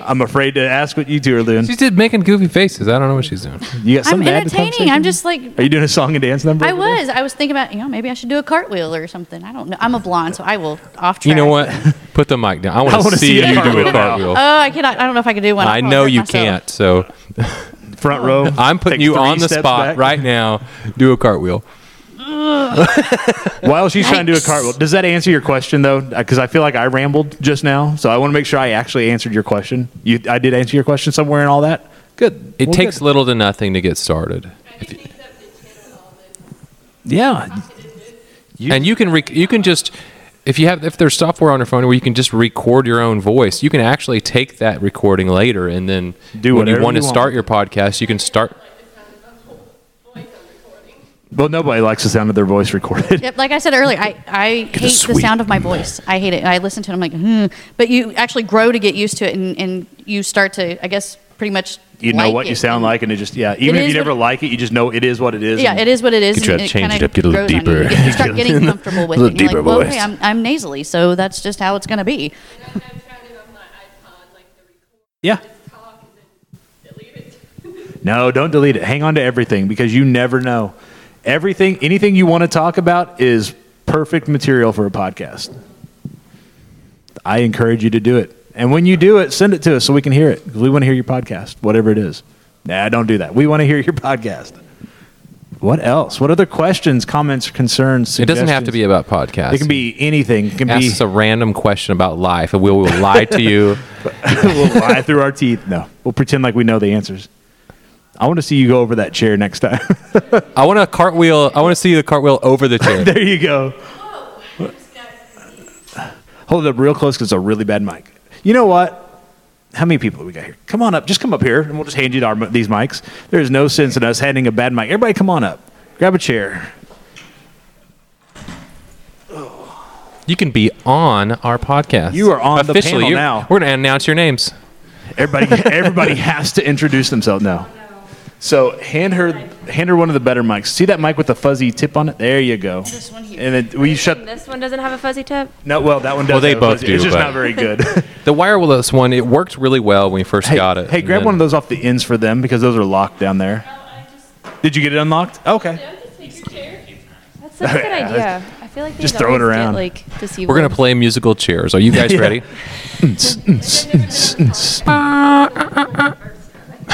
I'm afraid to ask what you two are doing. She's did making goofy faces. I don't know what she's doing. You got I'm something to add to the entertaining. I'm just like Are you doing a song and dance number? I over there? was. I was thinking about you know maybe I should do a cartwheel or something. I don't know. I'm a blonde, so I will off track. You know what? [LAUGHS] Put the mic down. I [LAUGHS] I want wanna to see see a you do cartwheel a cartwheel. Oh, I cannot. I don't know if I can do one. I'll I probably know hurt you myself. can't. So Front row. [LAUGHS] I'm putting take you three on the steps spot back. right now. Do a cartwheel. [LAUGHS] While she's trying to do a cartwheel, does that answer your question though? Because I feel like I rambled just now, so I want to make sure I actually answered your question. You, I did answer your question somewhere and all that. Good. It Well, takes good. little to nothing to get started. I just need something to channel all this. Yeah. You- and you can rec- you can just if you have if there's software on your phone where you can just record your own voice, you can actually take that recording later and then Do when you whatever want to you start want. your podcast, you can start. Like the sound of my whole voice I'm recording. Well, nobody likes the sound of their voice recorded. Yep, like I said earlier, I, [LAUGHS] I hate the sweet- sound of my voice. I hate it. I listen to it. I'm like, hmm. But you actually grow to get used to it, and, and you start to, I guess, pretty much. You know like what you sound like, and it just yeah. Even if is you never what- like it, you just know it is what it is. Yeah, and- it is what it is. Get you and to change kinda it up, get a little grows on you. deeper. You, get- you start [LAUGHS] getting comfortable with A it. little And you're like, deeper well, voice. okay, I'm, I'm nasally, so that's just how it's going [LAUGHS] to be. And I, I've tried it on my iPod, like the record, Yeah. just talk and then delete it. No, don't delete it. Hang on to everything because you never know. Everything, anything you want to talk about is perfect material for a podcast. I encourage you to do it. And when you do it, send it to us so we can hear it because we want to hear your podcast, whatever it is. Nah, don't do that. We want to hear your [LAUGHS] podcast. What else? What other questions, comments, concerns? It doesn't have to be about podcasts. It can be anything. It can Ask be. us a random question about life, and we will lie to you. [LAUGHS] we'll lie through our teeth. No, we'll pretend like we know the answers. I want to see you go over that chair next time. [LAUGHS] I want a cartwheel. I want to see the cartwheel over the chair. [LAUGHS] there you go. Hold it up real close because it's a really bad mic. You know what? How many people do we got here? Come on up. Just come up here, and we'll just hand you our, these mics. There's no sense in us handing a bad mic. Everybody, come on up. Grab a chair. You can be on our podcast. You are on the Officially, panel now. We're going to announce your names. Everybody, everybody [LAUGHS] has to introduce themselves now. So hand her, hand her one of the better mics. See that mic with the fuzzy tip on it? There you go. This one here. And then we shut. This one doesn't have a fuzzy tip. No, well, that one does. Well, they have a both fuzzy- do, It's just but- not very good. [LAUGHS] The wireless one, it worked really well when we first hey, got it. hey, and grab then- one of those off the ends for them because those are locked down there. Did you get it unlocked? Okay. Yeah, just take your chair. [LAUGHS] That's such a good Yeah, idea. I feel like just these throw it always get, around. like disabled. We're going to play musical chairs. Are you guys [LAUGHS] ready?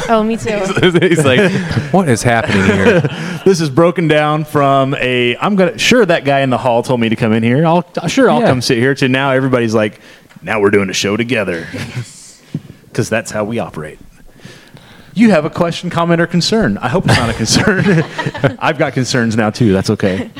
[LAUGHS] Oh, me too. He's like, [LAUGHS] what is happening here? [LAUGHS] This is broken down from a. I'm gonna. Sure, that guy in the hall told me to come in here. I'll sure I'll Yeah. come sit here. To now, everybody's like, now we're doing a show together. because that's how we operate. You have a question, comment, or concern. I hope it's not a concern. I've got concerns now too. That's okay.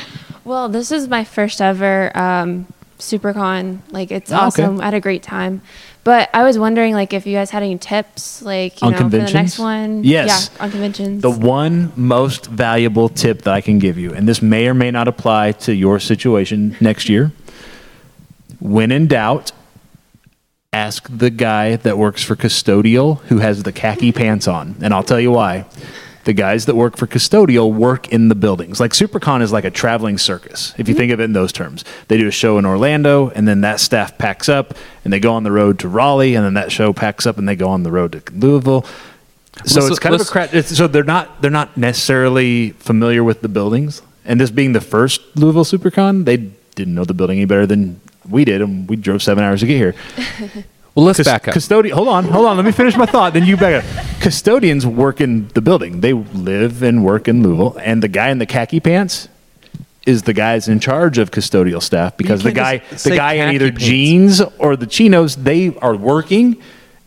Well, this is my first ever um, SuperCon. Like, it's Oh, okay. awesome. I had a great time. But I was wondering, like, if you guys had any tips, like, you On know, for the next one. Yes. Yeah, on conventions. The one most valuable tip that I can give you, and this may or may not apply to your situation next year. When in doubt, ask the guy that works for custodial who has the khaki pants on, and I'll tell you why. The guys that work for custodial work in the buildings. Like SuperCon is like a traveling circus, if you mm-hmm. think of it in those terms. They do a show in Orlando, and then that staff packs up and they go on the road to Raleigh, and then that show packs up and they go on the road to Louisville. So Let's- it's kind of a cra- it's, so they're not they're not necessarily familiar with the buildings. And this being the first Louisville SuperCon, they didn't know the building any better than we did, and we drove seven hours to get here. [LAUGHS] Well, let's Cus- back up. Custodian, hold on, hold on. Let me finish my thought. Then you back up. Custodians work in the building. They live and work in Louisville, and the guy in the khaki pants is the guys in charge of custodial staff because the guy, the guy in either pants. jeans or the chinos, they are working,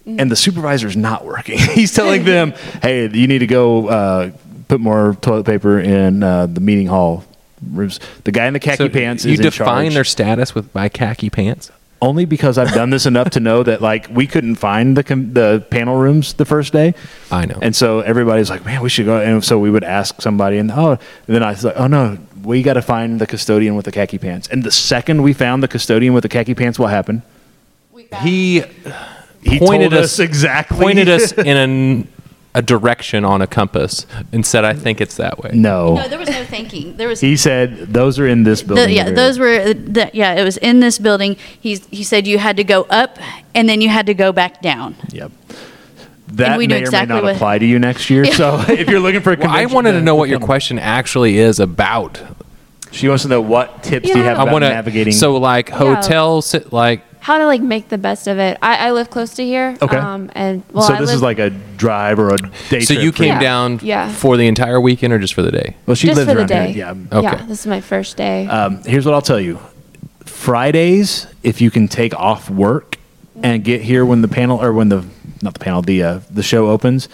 and the supervisor's not working. [LAUGHS] He's telling them, "Hey, you need to go uh, put more toilet paper in uh, the meeting hall." Rooms. The guy in the khaki So pants you is in define charge their status with by khaki pants. Only because I've done this enough to know that like we couldn't find the com- the panel rooms the first day. I know. And so everybody's like, "Man, we should go." And so we would ask somebody, and oh, and then I was like, "Oh no, we got to find the custodian with the khaki pants." And the second we found the custodian with the khaki pants, what happened? He He pointed told us us exactly. pointed us [LAUGHS] in an, a direction on a compass and said, "I think it's that way." no. No, there was no thinking. There was he said those are in this building. The, yeah, over those were uh, the, yeah. It was in this building. He's he said you had to go up and then you had to go back down. Yep. That we may knew or may not what- apply to you next year. So [LAUGHS] if you're looking for a Well, I convention wanted to know what your question actually is about. She wants to know what tips do you Yeah. have I about want to navigating. So, like hotels, like How to, like, make the best of it. I, I live close to here. Okay. Um, and, well, so I this live, is like a drive or a day so trip you came Yeah. down Yeah. for the entire weekend or just for the day? Well, she just lives for the around day. here. Yeah. Okay. Yeah, this is my first day. Um, here's what I'll tell you. Fridays, if you can take off work and get here when the panel or when the not the panel the uh, the show opens,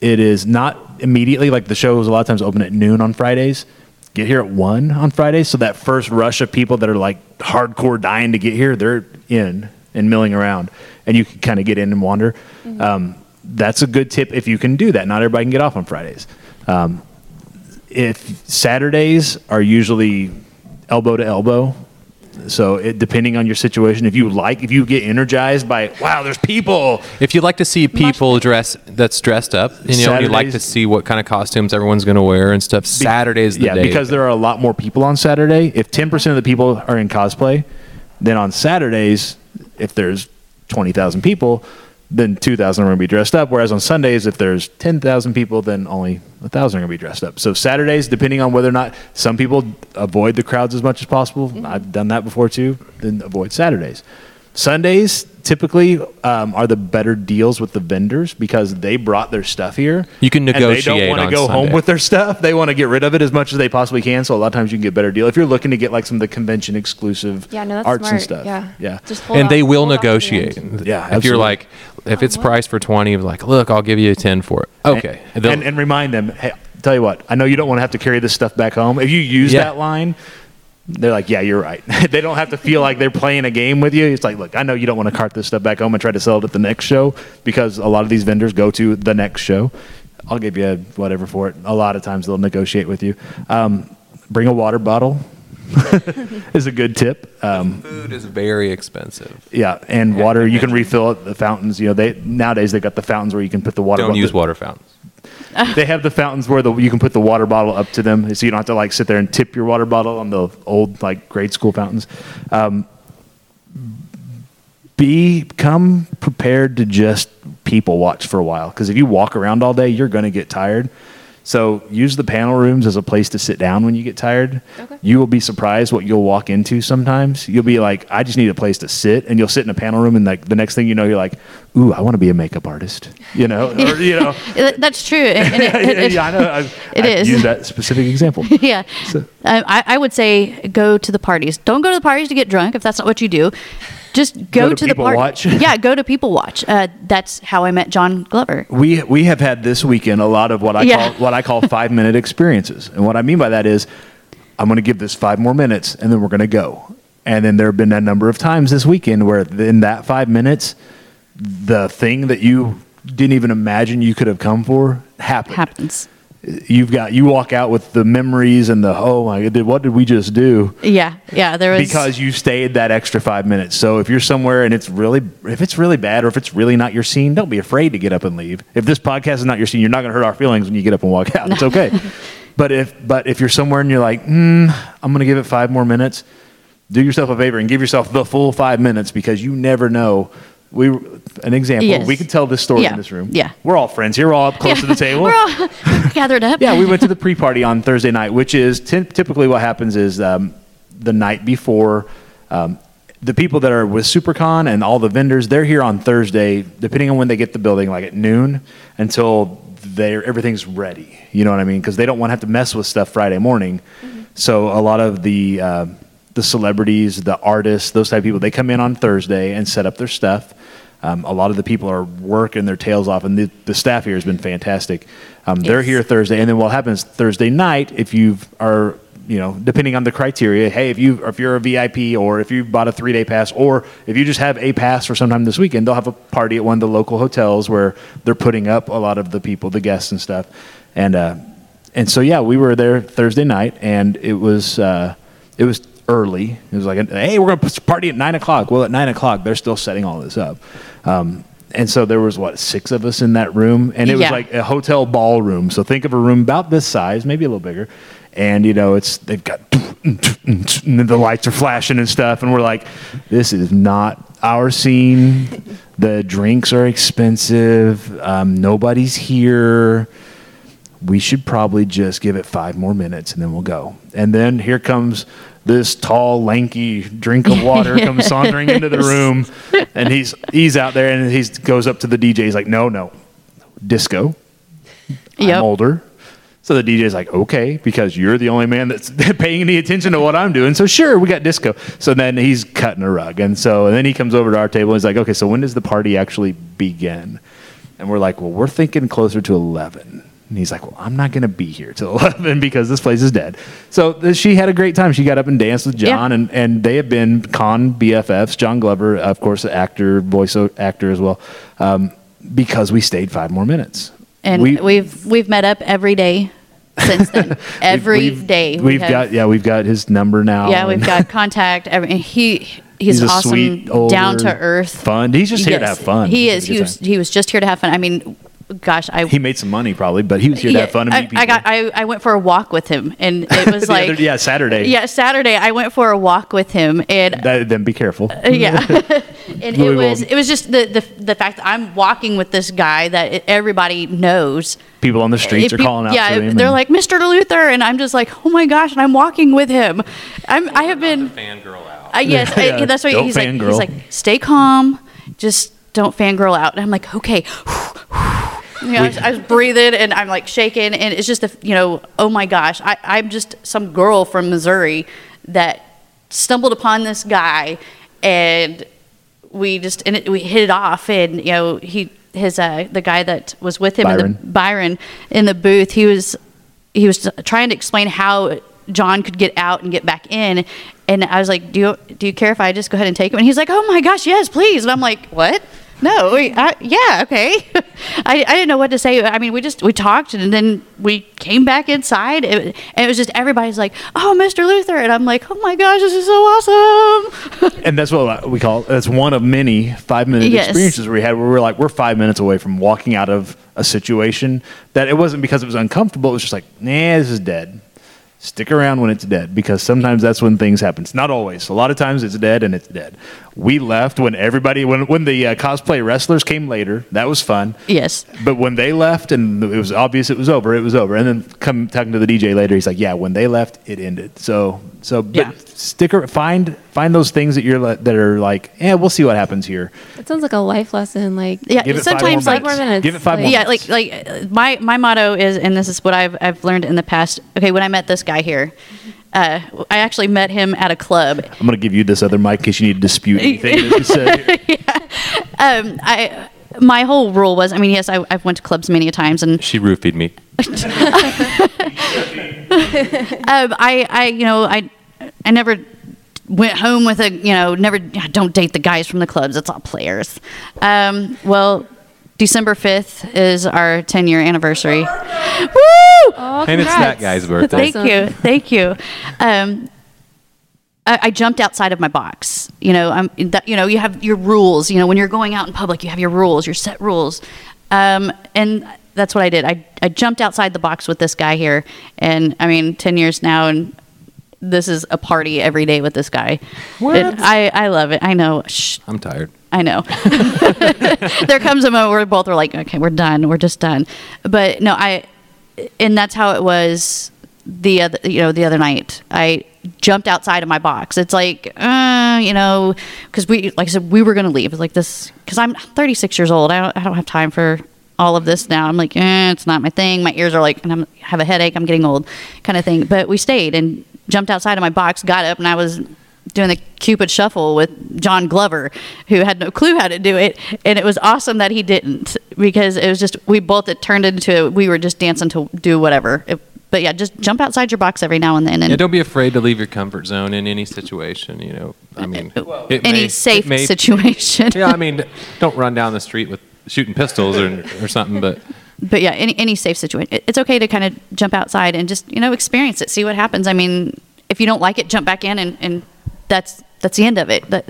it is not immediately like the show is a lot of times open at noon on Fridays. Get here at one on Fridays, so that first rush of people that are like hardcore dying to get here, they're in and milling around, and you can kind of get in and wander. Um, that's a good tip if you can do that. Not everybody can get off on Fridays. Um, if Saturdays are usually elbow to elbow, so it, depending on your situation, if you like, if you get energized by wow, there's people. If you'd like to see people dress that's dressed up, and, you know, you'd like to see what kind of costumes everyone's going to wear and stuff. Saturday's the yeah, day. because there are a lot more people on Saturday. If 10% of the people are in cosplay, then on Saturdays, if there's 20,000 people, then 2,000 are going to be dressed up. Whereas on Sundays, if there's 10,000 people, then only 1,000 are going to be dressed up. So Saturdays, depending on whether or not some people avoid the crowds as much as possible, mm-hmm. I've done that before too, then avoid Saturdays. Sundays typically um, are the better deals with the vendors because they brought their stuff here. You can and they negotiate don't want to on go home with their stuff. They want to get rid of it as much as they possibly can. So a lot of times you can get a better deal if you're looking to get like some of the convention exclusive yeah, no, that's arts smart. and stuff. Yeah. yeah. Just hold and off- they will hold off the negotiate. end. Yeah, if you're like, if it's priced for twenty, like, look, I'll give you a ten for it. Okay, And, and, and remind them, hey, tell you what, I know you don't want to have to carry this stuff back home. If you use Yeah. that line, they're like, yeah, you're right. [LAUGHS] they don't have to feel like they're playing a game with you. It's like, look, I know you don't want to cart this stuff back home and try to sell it at the next show because a lot of these vendors go to the next show. I'll give you whatever for it. A lot of times they'll negotiate with you. Um, bring a water bottle [LAUGHS] is a good tip. Um, food is very expensive. yeah, and water you can refill at the fountains. You know, they nowadays they've got the fountains where you can put the water. Don't use water fountains. [LAUGHS] They have the fountains where the, you can put the water bottle up to them, so you don't have to like sit there and tip your water bottle on the old like grade school fountains. Um, become prepared to just people watch for a while because if you walk around all day, you're going to get tired. So use the panel rooms as a place to sit down when you get tired. Okay. You will be surprised what you'll walk into sometimes. You'll be like, I just need a place to sit, and you'll sit in a panel room, and like the next thing you know, you're like, Ooh, I want to be a makeup artist, you know, [LAUGHS] or you know. That's true. And- it- [LAUGHS] it- it- yeah, I know. I've, [LAUGHS] it I've is. used that specific example. yeah. So- Um, I, I would say go to the parties. Don't go to the parties to get drunk if that's not what you do. Just go, Go to to, the People party. Watch? [LAUGHS] yeah, go to People Watch. Uh, that's how I met John Glover. we we have had this weekend a lot of what I Yeah. call what I call [LAUGHS] five minute experiences, and what I mean by that is I'm going to give this five more minutes, and then we're going to go. And then there have been a number of times this weekend where in that five minutes, the thing that you didn't even imagine you could have come for happened. Happens. You've got you walk out with the memories and the oh my god, what did we just do? Yeah, yeah. There was because you stayed that extra five minutes. So if you're somewhere and it's really, if it's really bad or if it's really not your scene, don't be afraid to get up and leave. If this podcast is not your scene, you're not going to hurt our feelings when you get up and walk out. It's okay. [LAUGHS] but if but if you're somewhere and you're like, mm, I'm going to give it five more minutes, do yourself a favor and give yourself the full five minutes because you never know. We an example. Yes. We could tell this story Yeah. in this room. Yeah. we're all friends here. We're all up close to the [LAUGHS] table. We're all [LAUGHS] gathered up. Yeah, we went to the pre-party on Thursday night, which is ty- typically what happens is um, the night before. Um, the people that are with SuperCon and all the vendors, they're here on Thursday, depending on when they get the building, like at noon, until they're everything's ready. You know what I mean? Because they don't want to have to mess with stuff Friday morning. So a lot of the uh, the celebrities, the artists, those type of people, they come in on Thursday and set up their stuff. Um, a lot of the people are working their tails off, and the, the staff here has been fantastic. Um, They're here Thursday, and then what happens Thursday night? If you are, you know, depending on the criteria, hey, if you if you're a VIP, or if you bought a three day pass, or if you just have a pass for sometime this weekend, they'll have a party at one of the local hotels where they're putting up a lot of the people, the guests and stuff, and uh, and so yeah, we were there Thursday night, and it was uh, it was early. It was like, hey, we're gonna party at nine o'clock. Well, at nine o'clock, they're still setting all this up. Um, and so there was what six of us in that room, and it was like a hotel ballroom. So think of a room about this size, maybe a little bigger, and you know it's they've got and [LAUGHS] the lights are flashing and stuff, and we're like, this is not our scene. The drinks are expensive. Um, nobody's here we should probably just give it five more minutes and then we'll go. And then here comes this tall, lanky drink of water [LAUGHS] comes sauntering into the room, and he's he's out there and he goes up to the DJ. He's like, "No, no, disco. Yep. I'm older." So the DJ's like, "Okay, because you're the only man that's [LAUGHS] paying any attention to what I'm doing. So sure, we got disco." So then he's cutting a rug, and so and then he comes over to our table. and He's like, "Okay, so when does the party actually begin?" And we're like, "Well, we're thinking closer to 11." And he's like, "Well, I'm not going to be here till [LAUGHS] 11 because this place is dead." So she had a great time. She got up and danced with John, Yeah. and and they have been con BFFs. John Glover, of course, actor, voice actor as well, um, because we stayed five more minutes. and we, have we've met up every day since then. [LAUGHS] Every We've- day We've, we have- got yeah, we've got his number now. Yeah, we've got [LAUGHS] contact. Every, he he's, He's awesome, sweet, older, down to earth, fun. He's just here to have fun. He is. He was. He was just here to have fun. I mean, gosh, I He made some money probably, but he was here to have fun and I, meet people. I got. I, I went for a walk with him, and it [LAUGHS] was like other- yeah, Saturday. Yeah, Saturday. I went for a walk with him, and That- then be careful. yeah, [LAUGHS] [LAUGHS] and it We will- was it was just the, the the fact that I'm walking with this guy that it, everybody knows. People on the streets It are be- calling out yeah, to him. they're and- like Mr. Luthor, and I'm just like, oh my gosh, and I'm walking with him. I'm I have been. Fangirl out. Uh, yes, I- Yeah, that's what don't he's like. He's like, stay calm, just don't fangirl out. And I'm like, okay. You know, I, was, I was breathing and I'm like shaking, and it's just a, you know, oh my gosh, I, I'm just some girl from Missouri that stumbled upon this guy, and we just and it, we hit it off, and you know, he his uh the guy that was with him in Byron. the Byron in the booth, he was he was trying to explain how John could get out and get back in. And I was like, do you, do you care if I just go ahead and take him? And he's like, oh my gosh, yes, please. And I'm like, what? No, we, I, yeah, okay. [LAUGHS] I, I didn't know what to say. I mean, we just, we talked and then we came back inside it, and it was just, everybody's like, oh, Mr. Luthor. And I'm like, oh my gosh, this is so awesome. [LAUGHS] and that's what we call that's one of many five minute Yes. experiences we had where we're like we're five minutes away from walking out of a situation that it wasn't because it was uncomfortable it was just like nah this is dead stick around when it's dead because sometimes that's when things happen It's not always a lot of times it's dead and it's dead we left when everybody when when the uh, cosplay wrestlers came later that was fun yes. but when they left and it was obvious it was over, it was over. And then come talking to the DJ later, he's like, "Yeah, when they left, it ended." So, so but Yeah. stick ar- find find those things that you're li- that are like, "Yeah, we'll see what happens here." It sounds like a life lesson. Like Yeah, Give it five sometimes more like more minutes. Give it five more. yeah, minutes. like like uh, my my motto is, and this is what I've I've learned in the past. Okay, when I met this guy here, Uh, I actually met him at a club. I'm going to give you this other mic in case you need to dispute [LAUGHS] anything that you said. [LAUGHS] Um, I my whole rule was, I mean, yes, I, I've went to clubs many a times, and She roofied me. [LAUGHS] um, I, I, you know, I, I never went home with a, you know, never. Don't date the guys from the clubs. It's all players. Um, well, December fifth is our 10 year anniversary. Woo! Oh, And it's that guy's birthday. Thank you, thank you. Um, I, I jumped outside of my box. You know, I'm that. You know, you have your rules. You know, when you're going out in public, you have your rules, your set rules, um, and that's what I did. I I jumped outside the box with this guy here, and I mean, ten years now, and this is a party every day with this guy. What? It- I I love it. I know. Shh, I'm tired. I know. [LAUGHS] there comes a moment where both are like, okay, we're done. We're just done. But no, I, and that's how it was the other, you know, the other night. I jumped outside of my box. It's like, uh, you know, because we, like I said, we were going to leave. It's like this, because I'm 36 years old. I don't, I don't have time for all of this now. I'm like, eh, it's not my thing. My ears are like, and I have a headache. I'm getting old, kind of thing. But we stayed and jumped outside of my box, got up, and I was doing the Cupid shuffle with John Glover, who had no clue how to do it, and it was awesome that he didn't because it was just we both it turned into we were just dancing to do whatever. It, but yeah, just jump outside your box every now and then, and Yeah, don't be afraid to leave your comfort zone in any situation. You know, I mean, uh, uh, it any may- safe may- situation. Yeah, I mean, don't run down the street with shooting pistols or, or something. But [LAUGHS] but yeah, any any safe situation. It- It's okay to kind of jump outside and just you know experience it, see what happens. I mean, if you don't like it, jump back in, and, and that's that's the end of it. But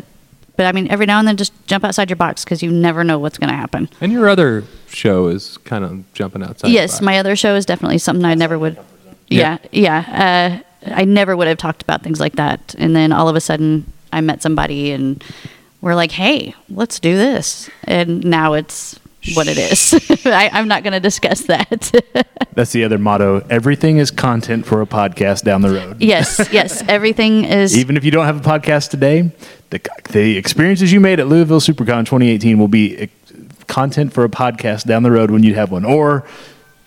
but I mean, every now and then, just jump outside your box because you never know what's going to happen. and your other show is kind of jumping outside. yes, box. my other show is definitely something I never would. Yeah, yeah. Uh, I never would have talked about things like that, and then all of a sudden, I met somebody, and we're like, "Hey, let's do this," and now it's what it is. [LAUGHS] I, I'm not going to discuss that. [LAUGHS] That's the other motto. Everything is content for a podcast down the road. yes, yes. [LAUGHS] Everything is. Even if you don't have a podcast today, the, the experiences you made at Louisville SuperCon 2018 will be content for a podcast down the road when you have one, or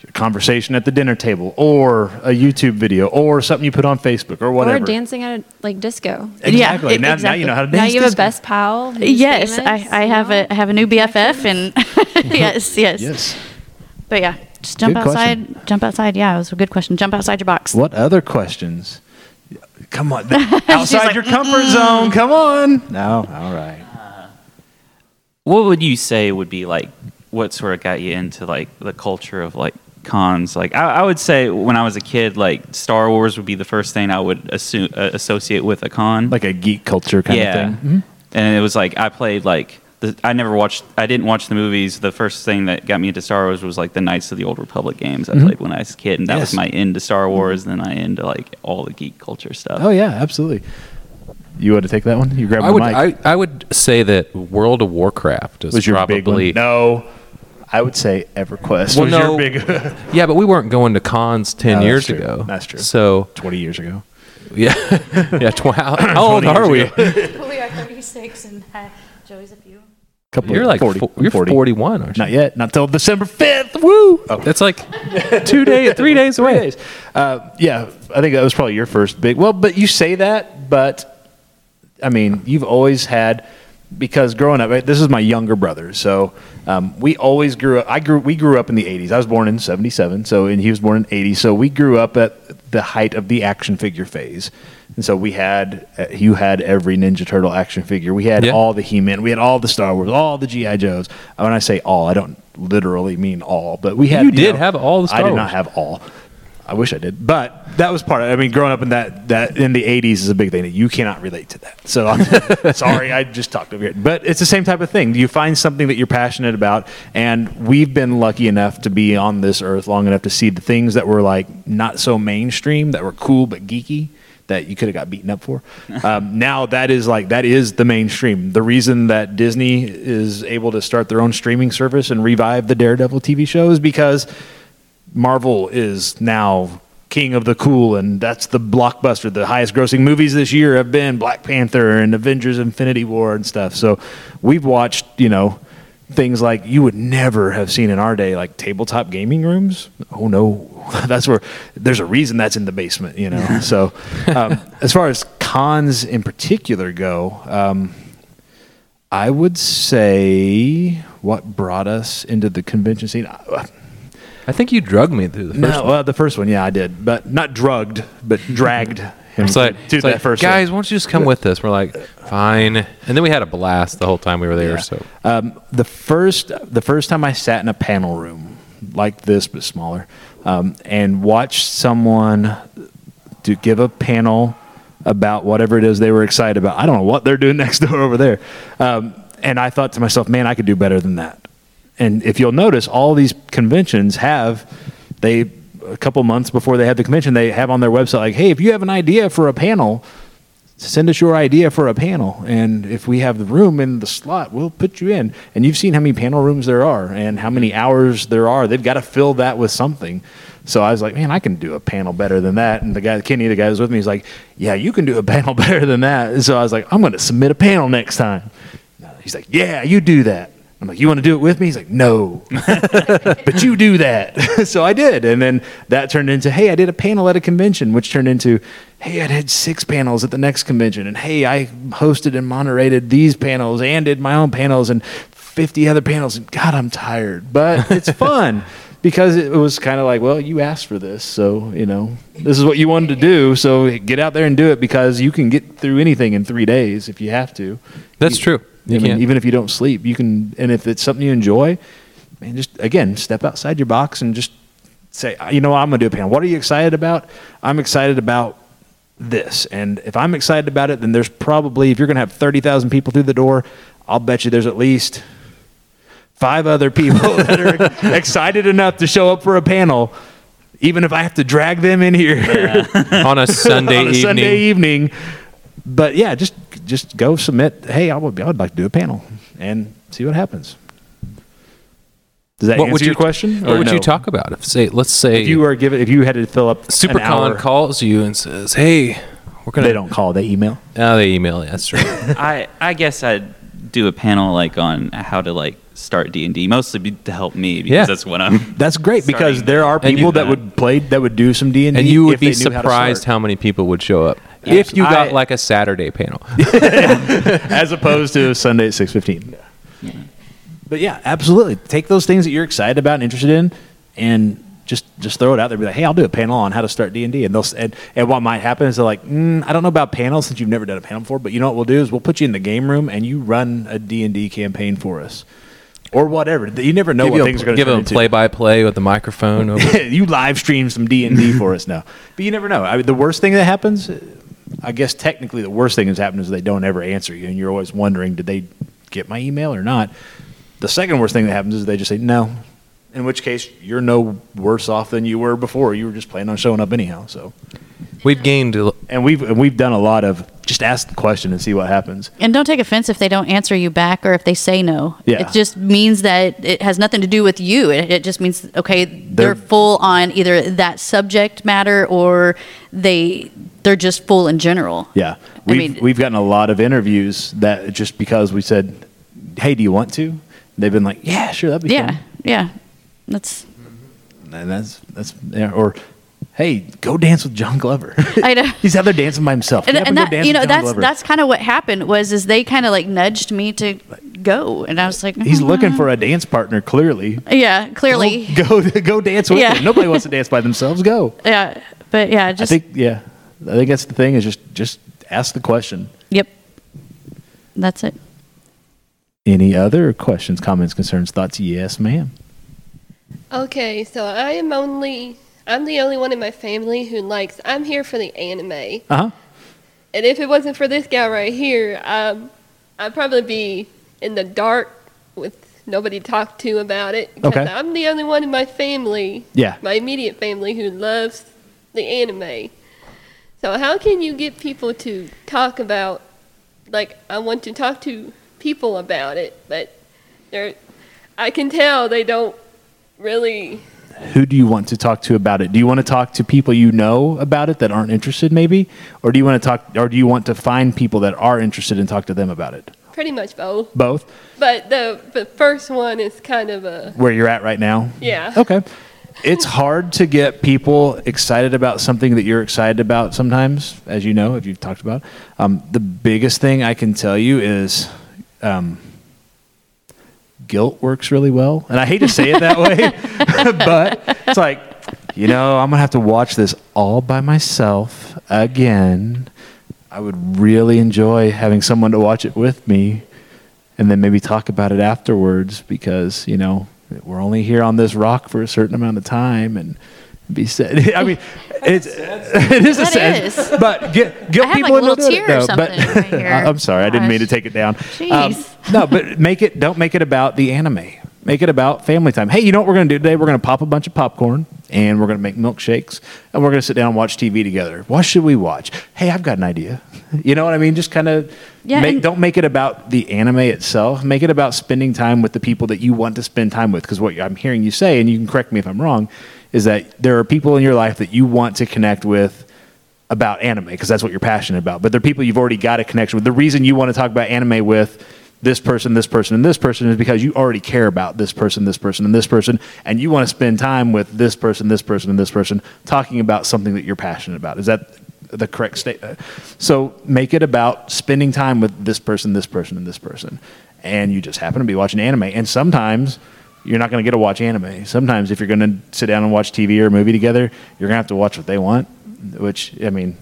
a conversation at the dinner table, or a YouTube video, or something you put on Facebook, or whatever. Or dancing at a like disco. Exactly. Yeah, now, now exactly. you know how to dance. Now you have a best pal. yes, I, I have know? a I have a new BFF, and [LAUGHS] yes, yes, Yes. But yeah, just jump Good outside. question. Jump outside. Yeah, it was a good question. Jump outside your box. What other questions? Come on, [LAUGHS] outside like, your comfort zone. Come on. No, all right. What would you say would be like what sort of got you into like the culture of like cons? Like I, I would say when I was a kid, like Star Wars would be the first thing I would assume, uh, associate with a con. Like a geek culture kind yeah, of thing. and it was like I played like the, I never watched. I didn't watch the movies. The first thing that got me into Star Wars was like the Knights of the Old Republic games I played mm-hmm. when I was a kid, and that Yes. was my end to Star mm-hmm. Wars. Then I into like all the geek culture stuff. Oh yeah, absolutely. You want to take that one? You grab I the would mic. I, I would say that World of Warcraft is was your probably big one? No, I would say EverQuest Well, was no. your big. [LAUGHS] yeah, but we weren't going to cons ten No, years true. ago. That's true. So Twenty years ago. yeah, [LAUGHS] yeah. Tw- how, how [LAUGHS] old are we? years We are 36, and uh, Joey's a few. Couple You're like 40, fo- you're 40. 41, aren't you? Not yet. Not till December fifth. Woo! Oh, That's like two [LAUGHS] days, three days away. days. Uh, yeah, I think that was probably your first big. Well, but you say that, but I mean, you've always had because growing up, right, this is my younger brother, so um, we always grew up. I grew. We grew up in the '80s. I was born in '77, so and he was born in '80. So we grew up at the height of the action figure phase. And so we had, uh, you had every Ninja Turtle action figure. We had Yeah. all the He-Man. We had all the Star Wars, all the GI Joes. When I say all, I don't literally mean all, but we had. You did know, have all the Star I did Wars. not have all. I wish I did, but that was part of. I mean, growing up in that that in the '80s is a big thing that you cannot relate to that. So I'm [LAUGHS] sorry, I just talked over here. But it's the same type of thing. You find something that you're passionate about, and we've been lucky enough to be on this earth long enough to see the things that were like not so mainstream, that were cool but geeky. That you could have got beaten up for. [LAUGHS] Um, now that is like that is the mainstream. The reason that Disney is able to start their own streaming service and revive the Daredevil TV show is because Marvel is now king of the cool, and that's the blockbuster. The highest grossing movies this year have been Black Panther and Avengers Infinity War and stuff. So we've watched, you know, things like you would never have seen in our day, like tabletop gaming rooms. Oh no, [LAUGHS] that's where there's a reason that's in the basement, you know. so, [LAUGHS] um, as far as cons in particular go, um, I would say what brought us into the convention scene. uh, I think you drugged me through the first no, one. well, the first one, yeah, I did, but not drugged, but dragged him It's like, to it's that like, first guys, one. why don't you just come with us? We're like, fine. And then we had a blast the whole time we were there. Yeah. So Um, the first the first time I sat in a panel room like this but smaller, um, and watched someone to give a panel about whatever it is they were excited about. I don't know what they're doing [LAUGHS] next door over there, um, and I thought to myself, man, I could do better than that. And if you'll notice, all these conventions have they a couple months before they have the convention, they have on their website like, hey, if you have an idea for a panel, send us your idea for a panel. And if we have the room in the slot we'll put you in. And you've seen how many panel rooms there are and how many hours there are. They've got to fill that with something. So i was like man i can do a panel better than that. And the guy kenny the guy who was with me he's like yeah you can do a panel [LAUGHS] better than that. And so i was like i'm going to submit a panel next time. He's like yeah you do that i'm like you want to do it with me he's like no [LAUGHS] but you do that. [LAUGHS] so I did. And then that turned into, hey, I did a panel at a convention, which turned into, hey, I did six panels at the next convention. And hey, I hosted and moderated these panels and did my own panels and 50 other panels. And God, I'm tired. But it's [LAUGHS] fun because it was kind of like, well, you asked for this. So, you know, this is what you wanted to do. So get out there and do it because you can get through anything in three days if you have to. That's You- true. You I mean, even if you don't sleep, you can, and if it's something you enjoy, man, just again, step outside your box and just say, you know, I'm going to do a panel. What are you excited about? I'm excited about this. And if I'm excited about it, then there's probably, if you're going to have 30,000 people through the door, I'll bet you there's at least five other people [LAUGHS] that are [LAUGHS] excited enough to show up for a panel, even if I have to drag them in here [LAUGHS] on a Sunday on a evening, Sunday evening. But yeah, just just go submit. Hey, I would I would like to do a panel and see what happens. Does that what answer would you your question? What would no? you talk about? If say, let's say If you were given, if you had to fill up SuperCon hour, calls you and says, "Hey, we're gonna." they don't call, they email. Oh, they email. you. That's true. [LAUGHS] I I guess I'd do a panel like on how to like start D and D, mostly be, to help me because Yeah. that's what I'm. [LAUGHS] That's great because there are people that would play that would do some D and D, and you would be surprised how many people would show up if you got I- like a Saturday panel. [LAUGHS] [LAUGHS] as opposed to Sunday at six fifteen. But yeah, absolutely. Take those things that you're excited about and interested in, and just just throw it out there. Be like, hey, I'll do a panel on how to start D and D, and they'll s- and, and what might happen is they're like, mm, I don't know about panels since you've never done a panel before, but you know what we'll do is we'll put you in the game room and you run a D and D campaign for us, or whatever. You never know give what you things are going to give turn them play by play with the microphone. Over. [LAUGHS] you live stream some D and D for us now, but you never know. I mean, the worst thing that happens, I guess technically the worst thing that's happened is they don't ever answer you, and you're always wondering, did they get my email or not? The second worst thing that happens is they just say no, in which case you're no worse off than you were before. You were just planning on showing up anyhow. So, We've gained. a- and we've and we've done a lot of just ask the question and see what happens. And don't take offense if they don't answer you back or if they say no. Yeah. It just means that it has nothing to do with you. It, it just means okay, they're, They're- full on either that subject matter or they they're just full in general. Yeah, we've mean- we've gotten a lot of interviews that just because we said, hey, do you want to? They've been like, yeah, sure, that'd be Yeah, fun. yeah. That's And that's that's yeah, or hey, go dance with John Glover. [LAUGHS] I know. [LAUGHS] He's out there dancing by himself. and, and that you know that's Glover. that's kind of what happened was is they kind of like nudged me to go and I was like He's "Mm, looking for a dance partner. Clearly, yeah clearly go [LAUGHS] go, go dance with Yeah. him. Nobody wants to dance by themselves. Go. yeah but yeah just I think yeah, I think that's the thing is just just ask the question. yep that's it Any other questions, comments, concerns, thoughts? Yes, ma'am. Okay, so I am only I'm the only one in my family who likes I'm here for the anime. Uh huh. And if it wasn't for this guy right here, um, I'd probably be in the dark with nobody to talk to about it. Because Okay. I'm the only one in my family, Yeah. my immediate family, who loves the anime. So how can you get people to talk about, like, I want to talk to people about it, but they're, I can tell they don't really Who do you want to talk to about it? Do you want to talk to people you know about it that aren't interested, maybe, or do you want to talk, or do you want to find people that are interested and talk to them about it? pretty much both. Both. But the the first one is kind of a Where you're at right now. yeah. Okay. It's hard to get people excited about something that you're excited about sometimes, as you know, if you've talked about. Um, the biggest thing I can tell you is um, guilt works really well. And I hate to say it that way, [LAUGHS] but it's like, you know, I'm going to have to watch this all by myself again. I would really enjoy having someone to watch it with me and then maybe talk about it afterwards because you know we're only here on this rock for a certain amount of time and be said. [LAUGHS] I mean, it's [LAUGHS] [LAUGHS] it is a sense, is. but get get like, people a little into it. No, something but- right here. I'm sorry, I didn't mean to take it down. Um, no, but make it. Don't make it about the anime. Make it about family time. Hey, you know what we're going to do today? We're going to pop a bunch of popcorn and we're going to make milkshakes and we're going to sit down and watch TV together. What should we watch? Hey, I've got an idea. You know what I mean? Just kind of Yeah, make, don't make it about the anime itself. Make it about spending time with the people that you want to spend time with. Because what I'm hearing you say, and you can correct me if I'm wrong, is that there are people in your life that you want to connect with about anime because that's what you're passionate about. But they're people you've already got a connection with. The reason you want to talk about anime with this person, this person, and this person is because you already care about this person, this person, and this person, and you want to spend time with this person, this person, and this person talking about something that you're passionate about. Is that the correct statement? Uh, so make it about spending time with this person, this person, and this person. And you just happen to be watching anime. And sometimes you're not going to get to watch anime. Sometimes if you're going to sit down and watch TV or a movie together, you're going to have to watch what they want, which, I mean,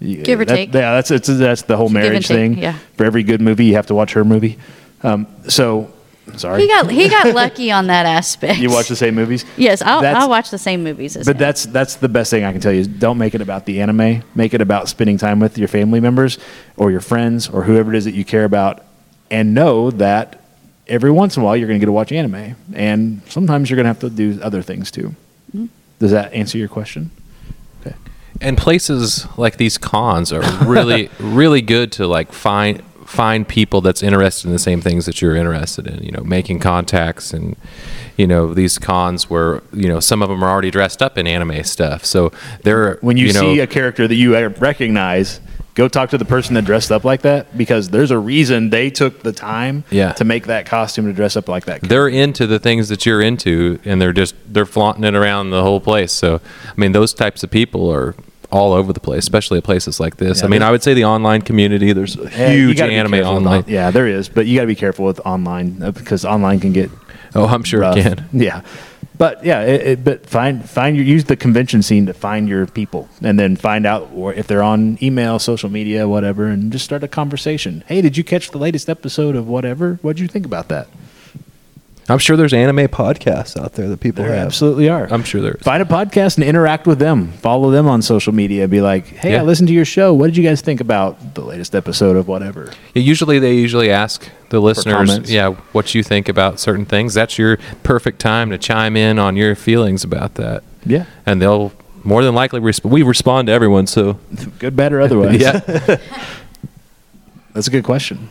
Give or that- take. Yeah, that's, it's, that's the whole marriage take, thing. yeah. For every good movie, you have to watch her movie. Um, so, sorry. He got he got [LAUGHS] lucky on that aspect. you watch the same movies? Yes, I'll, I'll watch the same movies as But him. that's that's the best thing I can tell you is don't make it about the anime. Make it about spending time with your family members or your friends or whoever it is that you care about, and know that every once in a while you're going to get to watch anime, and sometimes you're going to have to do other things too. Mm-hmm. Does that answer your question? Okay. and places like these cons are really [LAUGHS] really good to like find find people that's interested in the same things that you're interested in you know making contacts and you know these cons where you know some of them are already dressed up in anime stuff so they're When you, know, see a character that you recognize, go talk to the person that dressed up like that because there's a reason they took the time Yeah. to make that costume to dress up like that. they're into the things that you're into and they're just they're flaunting it around the whole place so i mean those types of people are all over the place especially at places like this Yeah, i mean i would say the online community there's a huge anime with online on- yeah, there is, but you got to be careful with online uh, because online can get oh i'm sure rough. it can [LAUGHS] Yeah, but yeah, it, it, but find find your use the convention scene to find your people, and then find out or if they're on email, social media, whatever, and just start a conversation. Hey, did you catch the latest episode of whatever? What did you think about that? I'm sure there's anime podcasts out there that people There have. absolutely are. i'm sure there's Find a podcast and interact with them. Follow them on social media. Be like, hey, Yeah. I listened to your show. What did you guys think about the latest episode of whatever? Yeah, usually they usually ask the listeners, comments. yeah, what you think about certain things. That's your perfect time to chime in on your feelings about that. Yeah, And they'll more than likely resp- we respond to everyone, so [LAUGHS] good, bad, or otherwise. [LAUGHS] yeah. [LAUGHS] That's a good question.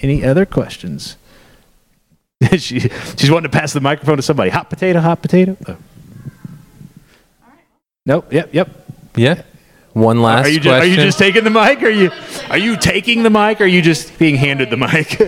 Any other questions? [LAUGHS] she, she's wanting to pass the microphone to somebody. Hot potato, hot potato. Oh. Nope. Yep. Yep. yeah. One last are you just, are you just taking the mic? Or are you are you taking the mic? Or are you just being handed the mic?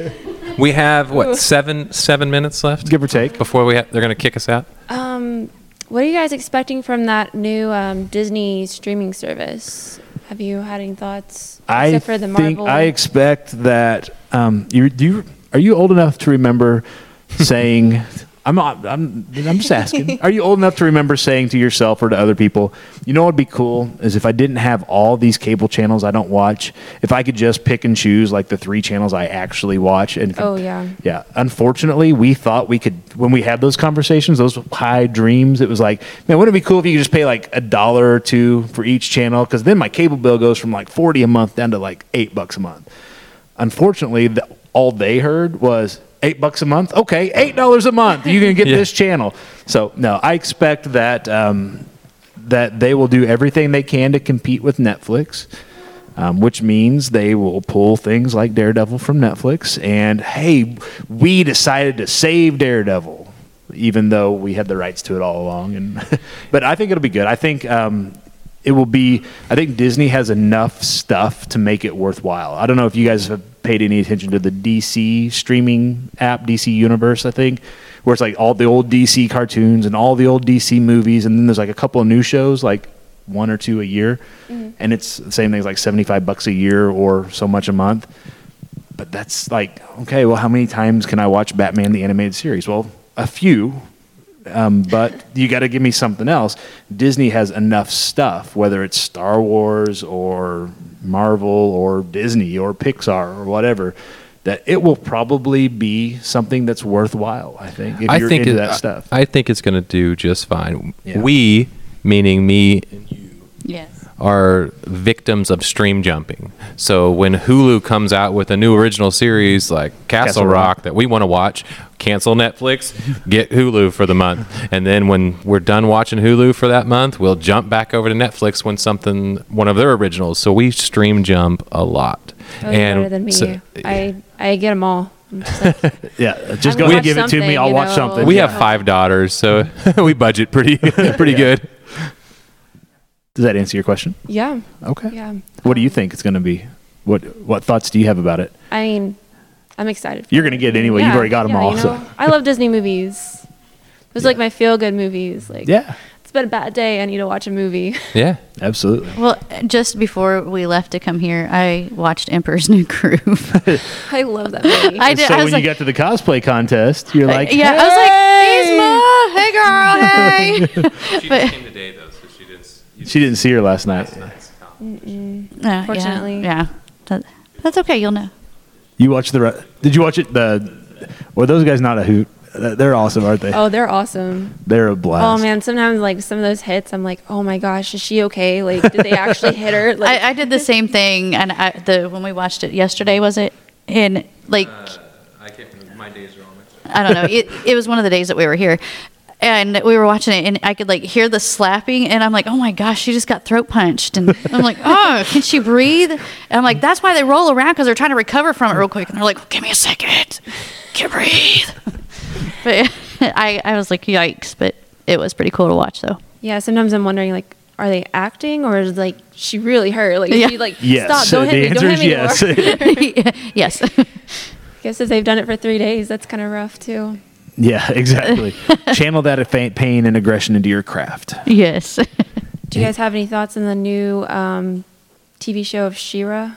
[LAUGHS] we have what seven seven minutes left Give or take. before we ha- they're going to kick us out. Um, what are you guys expecting from that new um, Disney streaming service? Have you had any thoughts? I Except for the think I expect that um, you do. You, are you old enough to remember saying? [LAUGHS] I'm not. I'm. I'm just asking. [LAUGHS] Are you old enough to remember saying to yourself or to other people, you know, what'd be cool is if I didn't have all these cable channels I don't watch. If I could just pick and choose like the three channels I actually watch. And Oh, yeah. yeah. Unfortunately, we thought we could when we had those conversations, those high dreams. It was like, man, wouldn't it be cool if you could just pay like a dollar or two for each channel? Because then my cable bill goes from like forty a month down to like eight bucks a month. Unfortunately, the, all they heard was eight bucks a month. Okay, eight dollars a month. You can get [LAUGHS] Yeah. this channel. So no, I expect that um, that they will do everything they can to compete with Netflix. Um, which means they will pull things like Daredevil from Netflix. And hey, we decided to save Daredevil, even though we had the rights to it all along. And [LAUGHS] but I think it'll be good. I think um, it will be. I think Disney has enough stuff to make it worthwhile. I don't know if you guys have paid any attention to the DC streaming app, DC Universe, I think, where it's like all the old DC cartoons and all the old DC movies, and then there's like a couple of new shows, like one or two a year, mm-hmm. and it's the same thing, it's like seventy five bucks a year or so much a month. But that's like okay, well, how many times can I watch Batman the animated series? Well, a few, um, but you got to give me something else. Disney has enough stuff, whether it's Star Wars or Marvel or Disney or Pixar or whatever, that it will probably be something that's worthwhile. I think if I you're think into it- that stuff. I think it's going to do just fine. Yeah. We, meaning me and you, Yes. are victims of stream jumping. So when Hulu comes out with a new original series like Castle, Castle Rock, Rock. that we want to watch, cancel Netflix, get Hulu for the month, and then when we're done watching Hulu for that month, we'll jump back over to Netflix when something one of their originals. So we stream jump a lot. Oh, that was better than me. so- I I get them all. Just like, [LAUGHS] yeah, just go gonna ahead and give it to me. I'll watch know. something. we Yeah. have five daughters, so [LAUGHS] we budget pretty [LAUGHS] pretty good. Does that answer your question? yeah, Okay. yeah. What do you think it's going to be? What What thoughts do you have about it? I mean, I'm excited. for You're gonna get it anyway. You've already got 'em yeah, all, You so. I love Disney movies. Those are like my feel good movies. Like, Yeah, it's been a bad day. I need to watch a movie. [LAUGHS] Yeah. absolutely. Well, just before we left to come here, I watched Emperor's New Groove. [LAUGHS] I love that movie. I did. so I when was you like, got to the cosplay contest, you're like, yeah, I was like, Yzma, hey girl, [LAUGHS] hey. She But- came today though, so she didn't. she didn't see her last night. Yeah, Fortunately. yeah, That- that's okay. You'll know. You watched the? re- Did you watch it? The well, those guys not a hoot. Uh, They're awesome, aren't they? oh, they're awesome. They're a blast. Oh man, sometimes like some of those hits, I'm like, oh my gosh, is she okay? Like, did they actually hit her? Like, [LAUGHS] I, I did the same thing, and I, the when we watched it yesterday, was it? And like, I can't. My days are all mixed I don't know. It, it was one of the days that we were here. And we were watching it, and I could like hear the slapping, and I'm like, "Oh my gosh, she just got throat punched!" And I'm like, [LAUGHS] "Oh, can she breathe?" And I'm like, "That's why they roll around because they're trying to recover from it real quick." And they're like, oh, "Give me a second, can breathe." [LAUGHS] But [LAUGHS] I, I was like, "Yikes!" But it was pretty cool to watch, though. yeah, sometimes I'm wondering like, are they acting or is like she really hurt? Like, Yeah. she like yes. stop, don't the hit me, answer don't is hit me yes. anymore. yes. Guess if they've done it for three days, that's kind of rough too. Yeah, [LAUGHS] exactly. Channel that fa- pain and aggression into your craft. yes. [LAUGHS] Do you guys have any thoughts on the new um, TV show of She-Ra?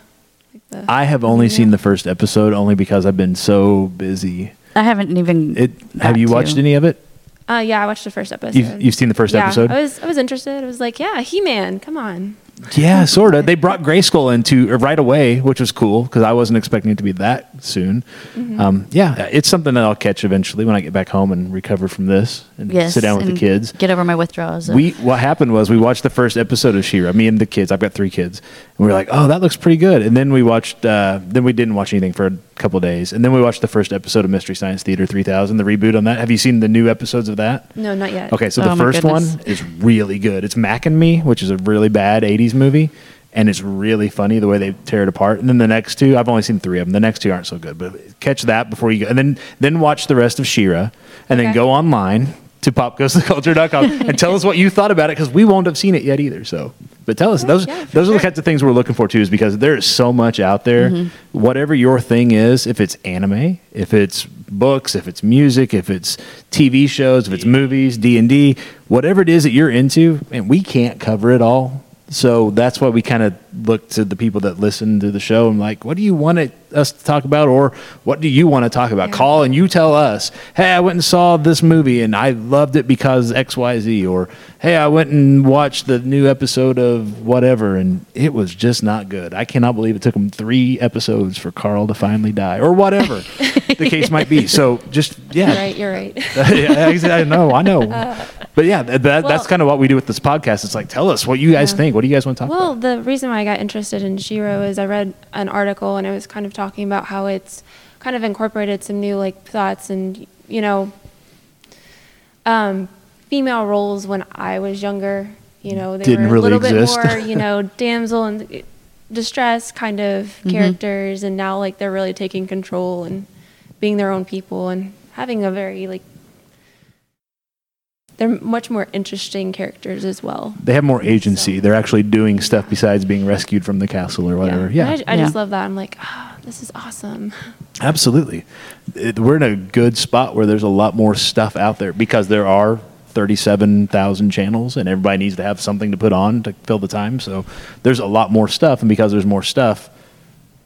Like the- I have only seen the first episode only because I've been so busy. I haven't even. It. Have got you to. watched any of it? Uh, yeah, I watched the first episode. You've, you've seen the first yeah, episode? I was I was interested. I was like, yeah, He Man, come on. Yeah, sort of. They brought Grayskull into uh, right away, which was cool because I wasn't expecting it to be that soon. Mm-hmm. Um, yeah, it's something that I'll catch eventually when I get back home and recover from this and yes. sit down with the kids. Get over my withdrawals. of- We what happened was we watched the first episode of She-Ra. Me and the kids. I've got three kids, and we were like, "Oh, that looks pretty good." And then we watched. Uh, then we didn't watch anything for a couple days, and then we watched the first episode of Mystery Science Theater 3000, the reboot on that. Have you seen the new episodes of that? No, not yet. Okay, so Oh the first goodness. one is really good. It's Mac and Me, which is a really bad '80s movie, and it's really funny the way they tear it apart. And then the next two, I've only seen three of them. The next two aren't so good, but catch that before you go, and then then watch the rest of She-Ra, and then go online to popgoestheculture.com [LAUGHS] and tell us what you thought about it because we won't have seen it yet either. So, but tell us those yeah, for those are the kinds of things we're looking for too, is because there is so much out there. Mm-hmm. Whatever your thing is, if it's anime, if it's books, if it's music, if it's TV shows, if it's movies, D and D, whatever it is that you're into, and we can't cover it all. So that's why we kind of look to the people that listen to the show and like, what do you want it, us to talk about, or what do you want to talk about? Yeah. Call and you tell us, hey, I went and saw this movie and I loved it because X, Y, Z, or hey, I went and watched the new episode of whatever and it was just not good. I cannot believe it took them three episodes for Carl to finally die, or whatever [LAUGHS] the case might be. So just yeah, You're right. You're right. [LAUGHS] yeah, I know, I know. Uh, but yeah, that, that, that's kind of what we do with this podcast. It's like, tell us what you guys Yeah. think. What do you guys want to talk Well, about? Well, the reason why I got interested in She-Ra is I read an article and it was kind of talking about how it's kind of incorporated some new like thoughts and you know um, female roles when I was younger. You know, they Didn't were really a little exist. bit more, you [LAUGHS] know, damsel and distress kind of characters, and now like they're really taking control and being their own people and having a very like they're much more interesting characters as well. They have more agency. They're actually doing stuff besides being rescued from the castle or whatever. Yeah. And I, I just Yeah. love that. I'm like, ah, this is awesome. [LAUGHS] Absolutely. It- we're in a good spot where there's a lot more stuff out there because there are 37,000 channels and everybody needs to have something to put on to fill the time. So there's a lot more stuff. And because there's more stuff,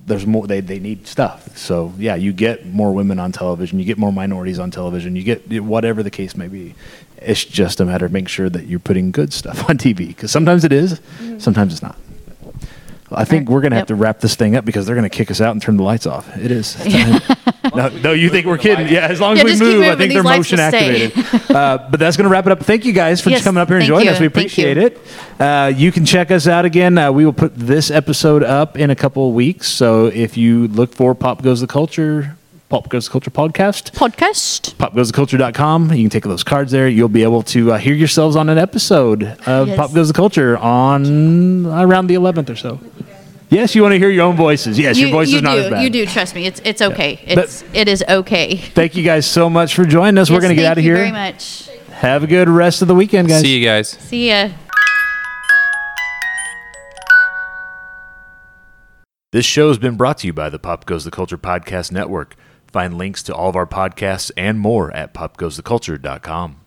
there's more, they, they need stuff. So yeah, you get more women on television, you get more minorities on television, you get whatever the case may be. It's just a matter of making sure that you're putting good stuff [LAUGHS] on TV because sometimes it is, mm-hmm. sometimes it's not. I think Right. we're going to have Yep. to wrap this thing up because they're going to kick us out and turn the lights off. It is. [LAUGHS] time. [LAUGHS] no, no, you think we're kidding? Yeah, as long as Yeah, we just keep move, I moving. think These they're lights motion will stay. activated. [LAUGHS] uh, but that's going to wrap it up. Thank you guys for Yes, just coming up here and thank joining you. us. We Thank you. appreciate it. Uh, you can check us out again. Uh, we will put this episode up in a couple of weeks. So if you look for Pop Goes the Culture, Pop Goes the Culture podcast, Podcast. popgoestheculture.com. You can take those cards there. You'll be able to uh, hear yourselves on an episode of Yes. Pop Goes the Culture on around the 11th or so. Yes, you want to hear your own voices. Yes, your voice you is not do. as bad. You do. Trust me. It's it's okay. But- It's it is okay. Thank you guys so much for joining us. We're going to get out of here. Thank you here. Very much. Have a good rest of the weekend, guys. See you guys. See ya. This show has been brought to you by the Pop Goes the Culture Podcast Network. Find links to all of our podcasts and more at popgoestheculture.com.